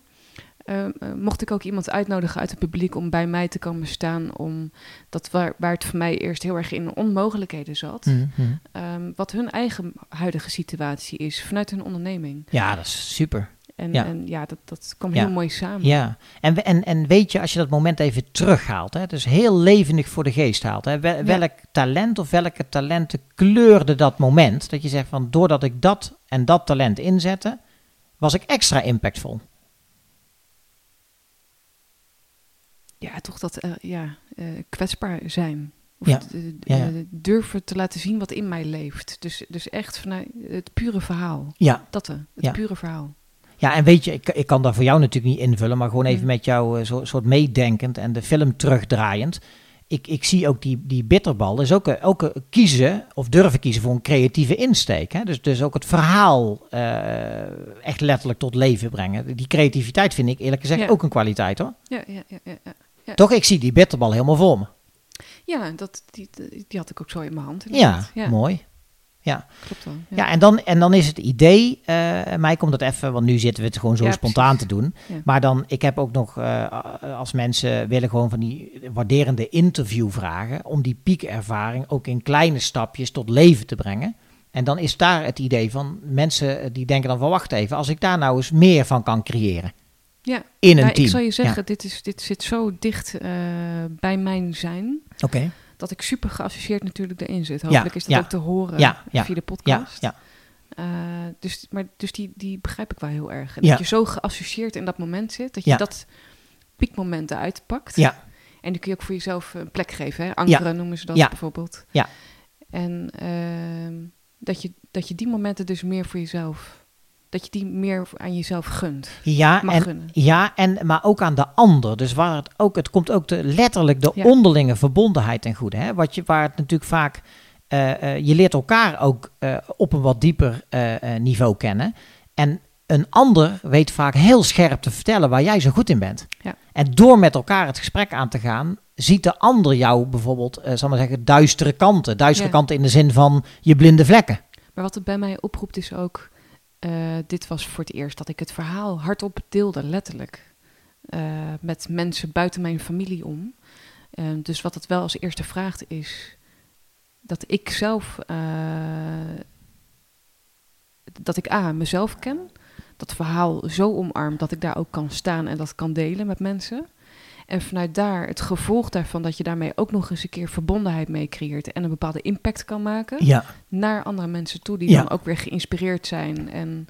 eh, eh, mocht ik ook iemand uitnodigen uit het publiek om bij mij te komen staan, om dat waar, waar het voor mij eerst heel erg in onmogelijkheden zat, Mhm, mhm. ehm, wat hun eigen huidige situatie is vanuit hun onderneming. Ja, dat is super. En Ja. en ja dat, dat kwam Ja. heel mooi samen. Ja, en, en, en weet je, als je dat moment even terughaalt, hè, dus heel levendig voor de geest haalt, hè, wel- welk talent of welke talenten kleurde dat moment? Dat je zegt van, doordat ik dat en dat talent inzette, was ik extra impactvol. Ja, toch dat eh, ja, eh, kwetsbaar zijn. Of Ja, eh, ja, ja. durven te laten zien wat in mij leeft. Dus, dus echt vanuit het pure verhaal. Ja, Dat, het Ja. pure verhaal. ja en weet je, ik, ik kan daar voor jou natuurlijk niet invullen, maar gewoon even Mm. met jou zo, soort meedenkend en de film terugdraaiend. Ik, ik zie ook die, die bitterbal, is ook, een- ook een kiezen of durven kiezen voor een creatieve insteek. Hè? Dus, dus ook het verhaal eh, echt letterlijk tot leven brengen. Die creativiteit vind ik eerlijk gezegd Ja. ook een kwaliteit hoor. Ja, ja, ja, ja. Toch, ik zie die bitterbal helemaal voor me. Ja, dat, die, die had ik ook zo in mijn hand. Ja, ja mooi. Klopt wel. Ja, en, dan, en dan is het idee, eh mij komt dat even, want nu zitten we het gewoon zo Ja, spontaan precies. te doen. Ja. Maar dan, ik heb ook nog, eh, als mensen willen gewoon van die waarderende interviewvragen, om die piekervaring ook in kleine stapjes tot leven te brengen. En dan is daar het idee van mensen die denken dan van wacht even, als ik daar nou eens meer van kan creëren. Ja. In een Nou, team. ik zal je zeggen, dit, is, dit zit zo dicht eh, bij mijn zijn. Ja, Oké. Dat ik super geassocieerd natuurlijk erin zit. Hopelijk is dat ja. ook te horen Ja, via de podcast. ja, Eh, dus maar, dus die, die begrijp ik wel heel erg. En. Dat je zo geassocieerd in dat moment zit. Dat je dat piekmoment eruit pakt. ja, En dan kun je ook voor jezelf een plek geven. Hè? Ankeren noemen ze dat Ja. bijvoorbeeld. Ja. En ehm, dat, je, dat je die momenten dus meer voor jezelf... Dat je die meer aan jezelf gunt. ja, en, gunnen. ja en, maar ook aan de ander. Dus waar het ook, het komt ook de, letterlijk de Ja. onderlinge verbondenheid ten goede. Hè? Wat je, waar het natuurlijk vaak, eh, je leert elkaar ook eh, op een wat dieper niveau kennen. En een ander weet vaak heel scherp te vertellen waar jij zo goed in bent. Ja. En door met elkaar het gesprek aan te gaan, ziet de ander jou bijvoorbeeld, zal maar zeggen, duistere kanten. Duistere Ja. kanten in de zin van je blinde vlekken. Maar wat het bij mij oproept is ook... eh, dit was voor het eerst dat ik het verhaal hardop deelde, letterlijk. eh, met mensen buiten mijn familie om. Eh, dus wat het wel als eerste vraagt is... dat ik zelf... dat ik A, mezelf ken. Dat verhaal zo omarm dat ik daar ook kan staan en dat kan delen met mensen. En vanuit daar het gevolg daarvan dat je daarmee ook nog eens een keer verbondenheid mee creëert en een bepaalde impact kan maken Ja, naar andere mensen toe die Ja. dan ook weer geïnspireerd zijn en,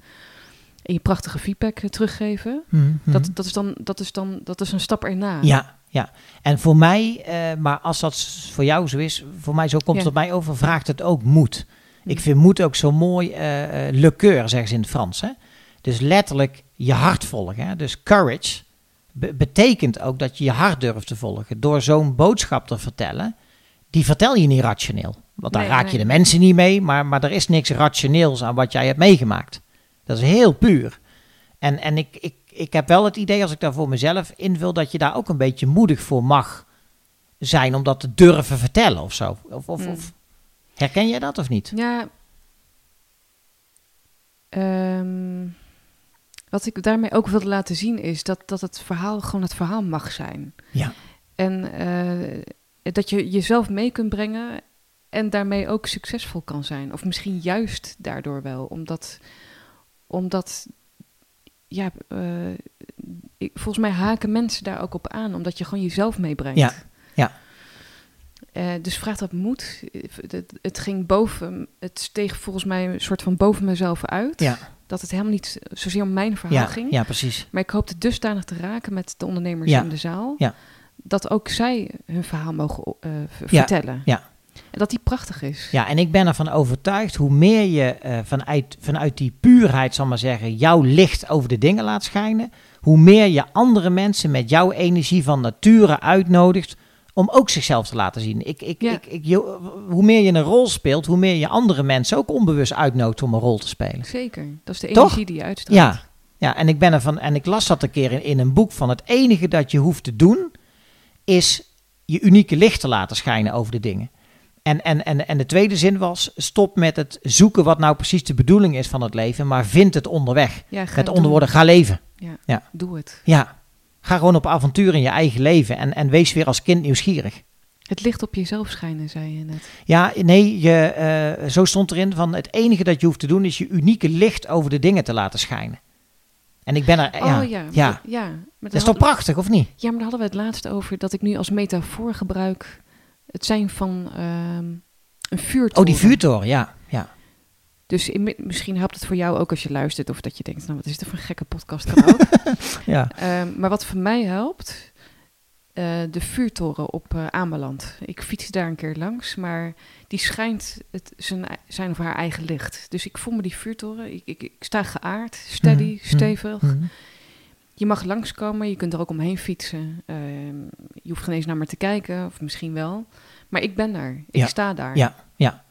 en je prachtige feedback eh, teruggeven. Mhm. Dat, dat, is dan, dat, is dan, dat is een stap erna. Ja, ja. En voor mij, eh, maar als dat voor jou zo is, voor mij zo komt het op mij over, vraagt het ook moed. Hm. Ik vind moed ook zo mooi, eh eh, le coeur, zeggen ze in het Frans. Hè? Dus letterlijk je hart volgen. Hè? Dus courage be- betekent ook dat je je hart durft te volgen. Door zo'n boodschap te vertellen, die vertel je niet rationeel. Want daar Nee, raak nee. je de mensen niet mee, maar, maar er is niks rationeels aan wat jij hebt meegemaakt. Dat is heel puur. En, en ik, ik, ik heb wel het idee, als ik daar voor mezelf invul, dat je daar ook een beetje moedig voor mag zijn om dat te durven vertellen of zo. Of, of, Mm. of herken jij dat of niet? Ja. Ehm, wat ik daarmee ook wilde laten zien is dat, dat het verhaal gewoon het verhaal mag zijn. Ja. En eh, dat je jezelf mee kunt brengen en daarmee ook succesvol kan zijn. Of misschien juist daardoor wel. Omdat, omdat ja, eh, ik, volgens mij haken mensen daar ook op aan. Omdat je gewoon jezelf meebrengt. Ja, ja. Eh, dus vraagt dat moed. Het, het ging boven, het steeg volgens mij een soort van boven mezelf uit. Ja. Dat het helemaal niet zozeer om mijn verhaal Ja, ging. ja, precies. Maar ik hoopte dusdanig te raken met de ondernemers Ja. in de zaal. Ja. Dat ook zij hun verhaal mogen eh, vertellen. ja. En dat die prachtig is. Ja, en ik ben ervan overtuigd, hoe meer je eh, vanuit, vanuit die puurheid, zal maar zeggen, jouw licht over de dingen laat schijnen, hoe meer je andere mensen met jouw energie van nature uitnodigt om ook zichzelf te laten zien. Ik, ik, Ja. ik, ik, je- hoe meer je een rol speelt, hoe meer je andere mensen ook onbewust uitnodigt om een rol te spelen. Zeker. Dat is de Toch? energie die je uitstraalt. Ja, ja en ik ben ervan, en ik las dat een keer in, in een boek van het enige dat je hoeft te doen, is je unieke licht te laten schijnen over de dingen. En, en, en, en de tweede zin was, stop met het zoeken wat nou precies de bedoeling is van het leven, maar vind het onderweg. Ja, ga Met doen. andere woorden, ga leven. Ja, Ja. doe het. Ja, Ga gewoon op avontuur in je eigen leven en, en wees weer als kind nieuwsgierig. Het licht op jezelf schijnen, zei je net. Ja, nee, je, eh, zo stond erin van het enige dat je hoeft te doen is je unieke licht over de dingen te laten schijnen. En ik ben er, ja, oh ja, ja. ja. Maar dat is toch prachtig, of niet? Ja, maar daar hadden we het laatst over dat ik nu als metafoor gebruik het zijn van ehm, een vuurtoren. Oh, die vuurtoren, ja, ja. Dus in- misschien helpt het voor jou ook als je luistert of dat je denkt, nou wat is dit voor een gekke podcast, ja. Ehm, maar wat voor mij helpt, eh, de vuurtoren op eh Ameland. Ik fiets daar een keer langs, maar die schijnt het zijn, zijn of haar eigen licht. Dus ik voel me die vuurtoren, ik, ik, ik sta geaard, steady, Mhm, stevig. mhm. Je mag langskomen, je kunt er ook omheen fietsen. Ehm, je hoeft geen eens naar me te kijken, of misschien wel. Maar ik ben daar, ik Ja, sta daar. Ja, ja.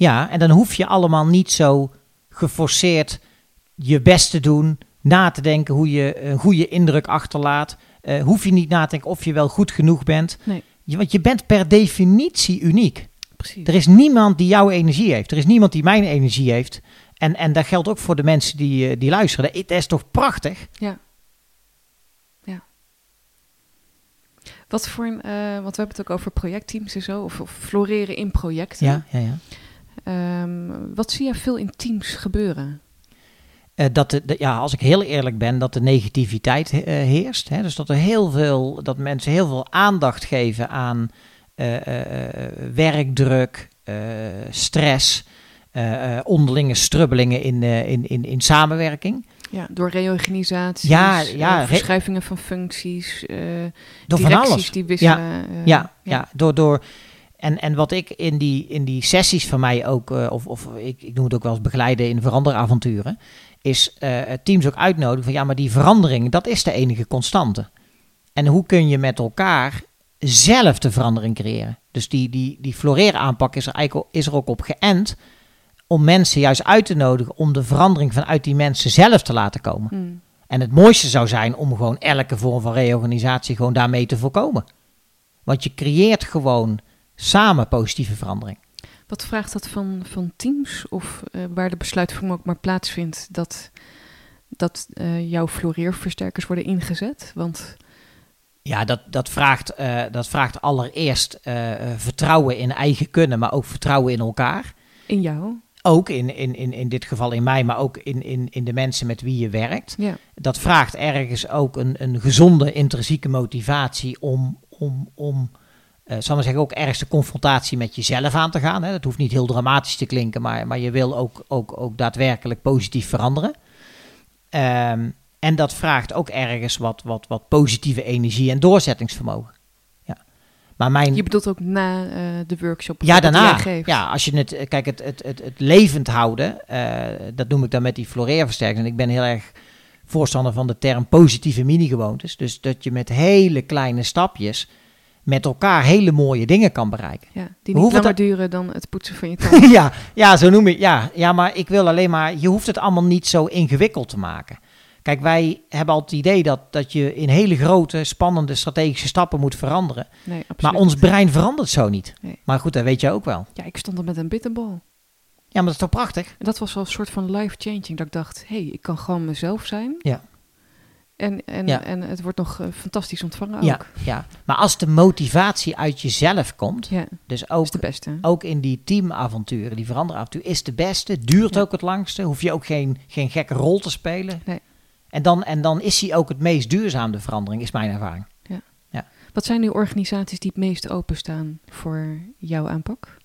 Ja, en dan hoef je allemaal niet zo geforceerd je best te doen, na te denken hoe je een goede indruk achterlaat. Eh, hoef je niet na te denken of je wel goed genoeg bent. Nee. Je, want je bent per definitie uniek. Precies. Er is niemand die jouw energie heeft. Er is niemand die mijn energie heeft. En, en dat geldt ook voor de mensen die, eh, die luisteren. Dat, dat is toch prachtig? Ja. Ja. Wat voor een, eh, want we hebben het ook over projectteams en zo, of, of floreren in projecten. Ja, ja, ja. Ehm, wat zie je veel in teams gebeuren? Eh, dat de, de- ja, als ik heel eerlijk ben, dat de negativiteit eh, heerst. Hè? Dus dat er heel veel, dat mensen heel veel aandacht geven aan eh, werkdruk, stress, onderlinge strubbelingen in, in, in, in samenwerking. Ja, door reorganisaties, Ja, ja, re- verschuivingen van functies, Door van directies alles. die wisselen. eh, Ja, ja. door, door, en, en wat ik in die, in die sessies van mij ook, eh, of, of ik, ik noem het ook wel eens begeleiden in veranderavonturen, is eh, teams ook uitnodigen van ja, maar die verandering, dat is de enige constante. En hoe kun je met elkaar zelf de verandering creëren? Dus die, die, die floreren aanpak is er, eigenlijk, is er ook op geënt om mensen juist uit te nodigen om de verandering vanuit die mensen zelf te laten komen. Hmm. En het mooiste zou zijn om gewoon elke vorm van reorganisatie gewoon daarmee te voorkomen. Want je creëert gewoon samen positieve verandering. Wat vraagt dat van, van teams of eh, waar de besluitvorming ook maar plaatsvindt dat, dat eh, jouw floreerversterkers worden ingezet? Want Ja, dat, dat, vraagt, eh, dat vraagt allereerst vertrouwen in eigen kunnen, maar ook vertrouwen in elkaar. in jou, Ook in, in, in, in dit geval in mij, maar ook in, in, in de mensen met wie je werkt. ja. Dat vraagt ergens ook een, een gezonde intrinsieke motivatie om, om, om zal maar zeggen, ook ergens de confrontatie met jezelf aan te gaan. Hè. Dat hoeft niet heel dramatisch te klinken, maar, maar je wil ook, ook, ook daadwerkelijk positief veranderen. Ehm, en dat vraagt ook ergens wat, wat, wat positieve energie en doorzettingsvermogen. Ja. Maar mijn, Je bedoelt ook na eh, de workshop ja, daarna. Ja, als je het, kijk, het, het, het, het levend houden, eh, dat noem ik dan met die floreerversterkers. En ik ben heel erg voorstander van de term positieve mini-gewoontes. Dus dat je met hele kleine stapjes met elkaar hele mooie dingen kan bereiken. Ja, die niet langer duren dan het poetsen van je tanden. ja, ja, zo noem ik ja, ja, maar ik wil alleen maar, je hoeft het allemaal niet zo ingewikkeld te maken. Kijk, wij hebben al het idee dat, dat je in hele grote, spannende strategische stappen moet veranderen. Nee, absoluut. Maar ons brein verandert zo niet. Nee. Maar goed, dat weet je ook wel. Ja, ik stond er met een bitterbal. Ja, maar dat is toch prachtig? En dat was wel een soort van life-changing. Dat ik dacht, hé, hey, ik kan gewoon mezelf zijn. Ja. En, en, Ja. en het wordt nog eh, fantastisch ontvangen Ja, ook. ja, maar als de motivatie uit jezelf komt, Ja, dus ook, beste. ook in die teamavonturen, die veranderavontuur, is de beste, duurt Ja. ook het langste, hoef je ook geen, geen gekke rol te spelen. Nee. En, dan, en dan is hij ook het meest duurzaam, de verandering, is mijn ervaring. Wat zijn nu organisaties die het meest openstaan voor jouw aanpak?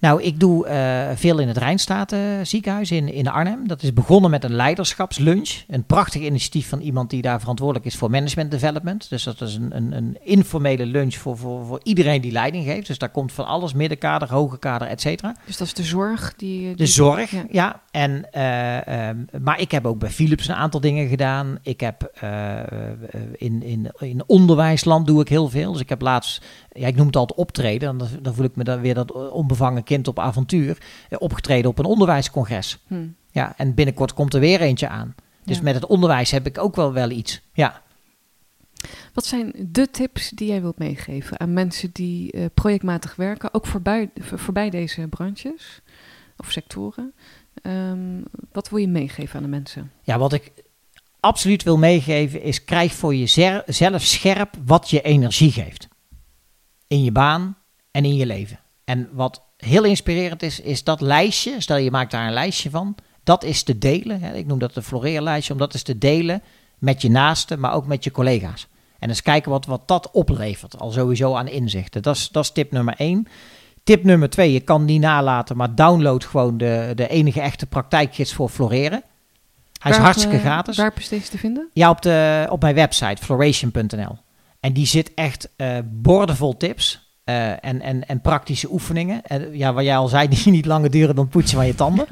Nou, ik doe eh, veel in het Rijnstaten ziekenhuis in, in Arnhem. Dat is begonnen met een leiderschapslunch. Een prachtig initiatief van iemand die daar verantwoordelijk is voor management development. Dus dat is een, een, een informele lunch voor, voor, voor iedereen die leiding geeft. Dus daar komt van alles, middenkader, hoge kader, et cetera. Dus dat is de zorg die... De die- zorg, ja. ja. En, eh, ehm, maar ik heb ook bij Philips een aantal dingen gedaan. Ik heb eh, eh, in, in, in onderwijsland doe ik heel veel. Dus ik heb laatst, ja, ik noem het altijd optreden. Dan, dan voel ik me dan weer dat onbevangen kind op avontuur. eh, opgetreden op een onderwijscongres. Hm. Ja, en binnenkort komt er weer eentje aan. Dus Ja. met het onderwijs heb ik ook wel wel iets. Ja. Wat zijn de tips die jij wilt meegeven aan mensen die eh, projectmatig werken, ook voorbij, voor- voorbij deze branches of sectoren? Ehm, wat wil je meegeven aan de mensen? Ja, wat ik absoluut wil meegeven is: krijg voor jezelf scherp wat je energie geeft. In je baan en in je leven. En wat heel inspirerend is, is dat lijstje. Stel je maakt daar een lijstje van. Dat is te delen. Ik noem dat een floreerlijstje, omdat is te delen met je naasten, maar ook met je collega's. En eens kijken wat, wat dat oplevert, al sowieso aan inzichten. Dat is, dat is tip nummer één. Tip nummer twee, je kan niet nalaten, maar download gewoon de, de enige echte praktijkgids voor floreren. Hij is hartstikke uh, gratis. Waar deze te vinden? Ja, op, de, op mijn website, floration.nl. En die zit echt uh, boordevol tips uh, en, en, en praktische oefeningen. En, ja, wat jij al zei, die niet langer duren dan poetsen van je tanden.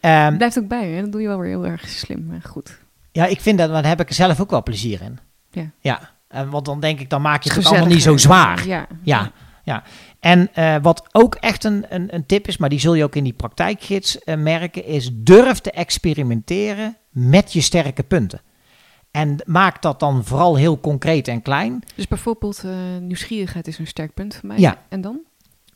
Um, Blijft ook bij, hè? dat doe je wel weer heel erg slim en goed. Ja, ik vind dat, daar heb ik er zelf ook wel plezier in. Ja. Ja, en want dan denk ik, dan maak je het allemaal niet zo zwaar. Ja. Ja, ja. En uh, wat ook echt een, een, een, tip is, maar die zul je ook in die praktijkgids uh, merken, is durf te experimenteren met je sterke punten. En maak dat dan vooral heel concreet en klein. Dus bijvoorbeeld uh, nieuwsgierigheid is een sterk punt voor mij. Ja. En dan?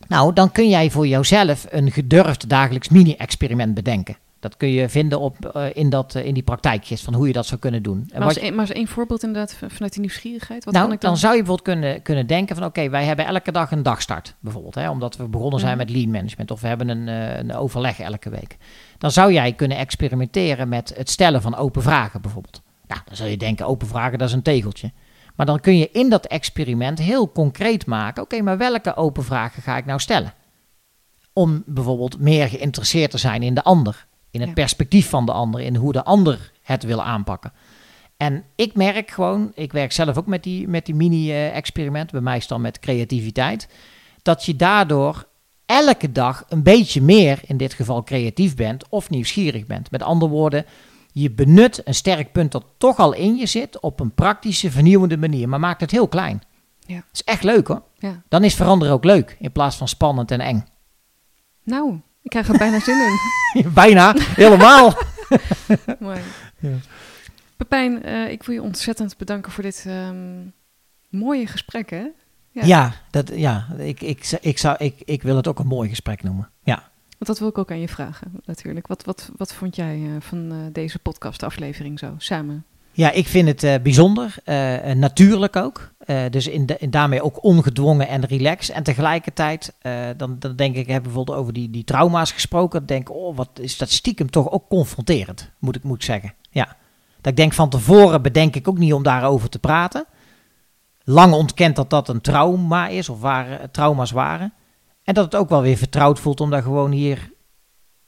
Nou, dan kun jij voor jouzelf een gedurfd dagelijks mini-experiment bedenken. Dat kun je vinden op, uh, in, dat, uh, in die praktijkjes van hoe je dat zou kunnen doen. Maar als, een, maar als één voorbeeld inderdaad vanuit die nieuwsgierigheid. Wat nou, kan ik dan? dan zou je bijvoorbeeld kunnen, kunnen denken van oké, okay, wij hebben elke dag een dagstart bijvoorbeeld. Hè, omdat we begonnen zijn Mhm. met lean management of we hebben een, uh, een overleg elke week. Dan zou jij kunnen experimenteren met het stellen van open vragen bijvoorbeeld. Nou, dan zou je denken open vragen dat is een tegeltje. Maar dan kun je in dat experiment heel concreet maken. Oké, okay, maar welke open vragen ga ik nou stellen? Om bijvoorbeeld meer geïnteresseerd te zijn in de ander in het Ja. perspectief van de ander, in hoe de ander het wil aanpakken. En ik merk gewoon, ik werk zelf ook met die, met die mini-experiment, bij mij is dan met creativiteit, dat je daardoor elke dag een beetje meer, in dit geval creatief bent of nieuwsgierig bent. Met andere woorden, je benut een sterk punt dat toch al in je zit op een praktische, vernieuwende manier, maar maakt het heel klein. Ja. Dat is echt leuk hoor. Ja. Dan is veranderen ook leuk, in plaats van spannend en eng. Nou, ik krijg er bijna zin in. Bijna, helemaal. Mooi. Ja. Pepijn, uh, ik wil je ontzettend bedanken voor dit um, mooie gesprek, hè? Ja, ja, dat, ja ik, ik, ik, zou, ik, ik wil het ook een mooi gesprek noemen. Ja. Want dat wil ik ook aan je vragen, natuurlijk. Wat, wat, wat vond jij uh, van uh, deze podcastaflevering zo, samen? Ja, ik vind het uh, bijzonder, natuurlijk ook. Dus in daarmee ook ongedwongen en relaxed. En tegelijkertijd, dan, dan denk ik, ik heb bijvoorbeeld over die, die trauma's gesproken. Denk oh, wat is dat stiekem toch ook confronterend, moet ik moet zeggen. Ja. Dat ik denk van tevoren bedenk ik ook niet om daarover te praten. Lang ontkend dat dat een trauma is, of waren, trauma's waren. En dat het ook wel weer vertrouwd voelt om daar gewoon hier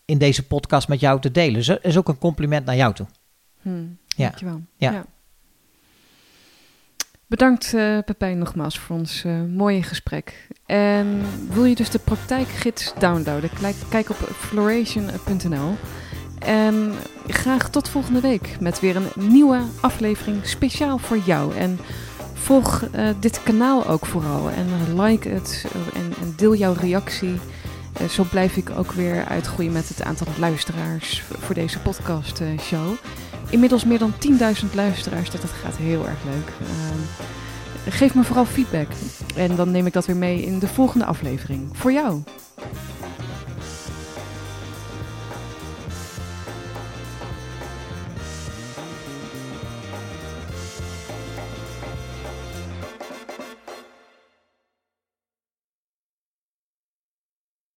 in deze podcast met jou te delen. Dus is ook een compliment naar jou toe. Hmm. Ja. Dankjewel. Ja. ja. Bedankt uh, Pepijn nogmaals voor ons uh, mooie gesprek. En wil je dus de praktijkgids downloaden? Kijk, kijk op floration.nl. En graag tot volgende week met weer een nieuwe aflevering speciaal voor jou. En volg uh, dit kanaal ook vooral en like het en, en deel jouw reactie. zo blijf ik ook weer uitgroeien met het aantal luisteraars voor deze podcast show inmiddels meer dan 10.000 luisteraars. Dat, dat gaat heel erg leuk. Uh, geef me vooral feedback. En dan neem ik dat weer mee in de volgende aflevering. Voor jou.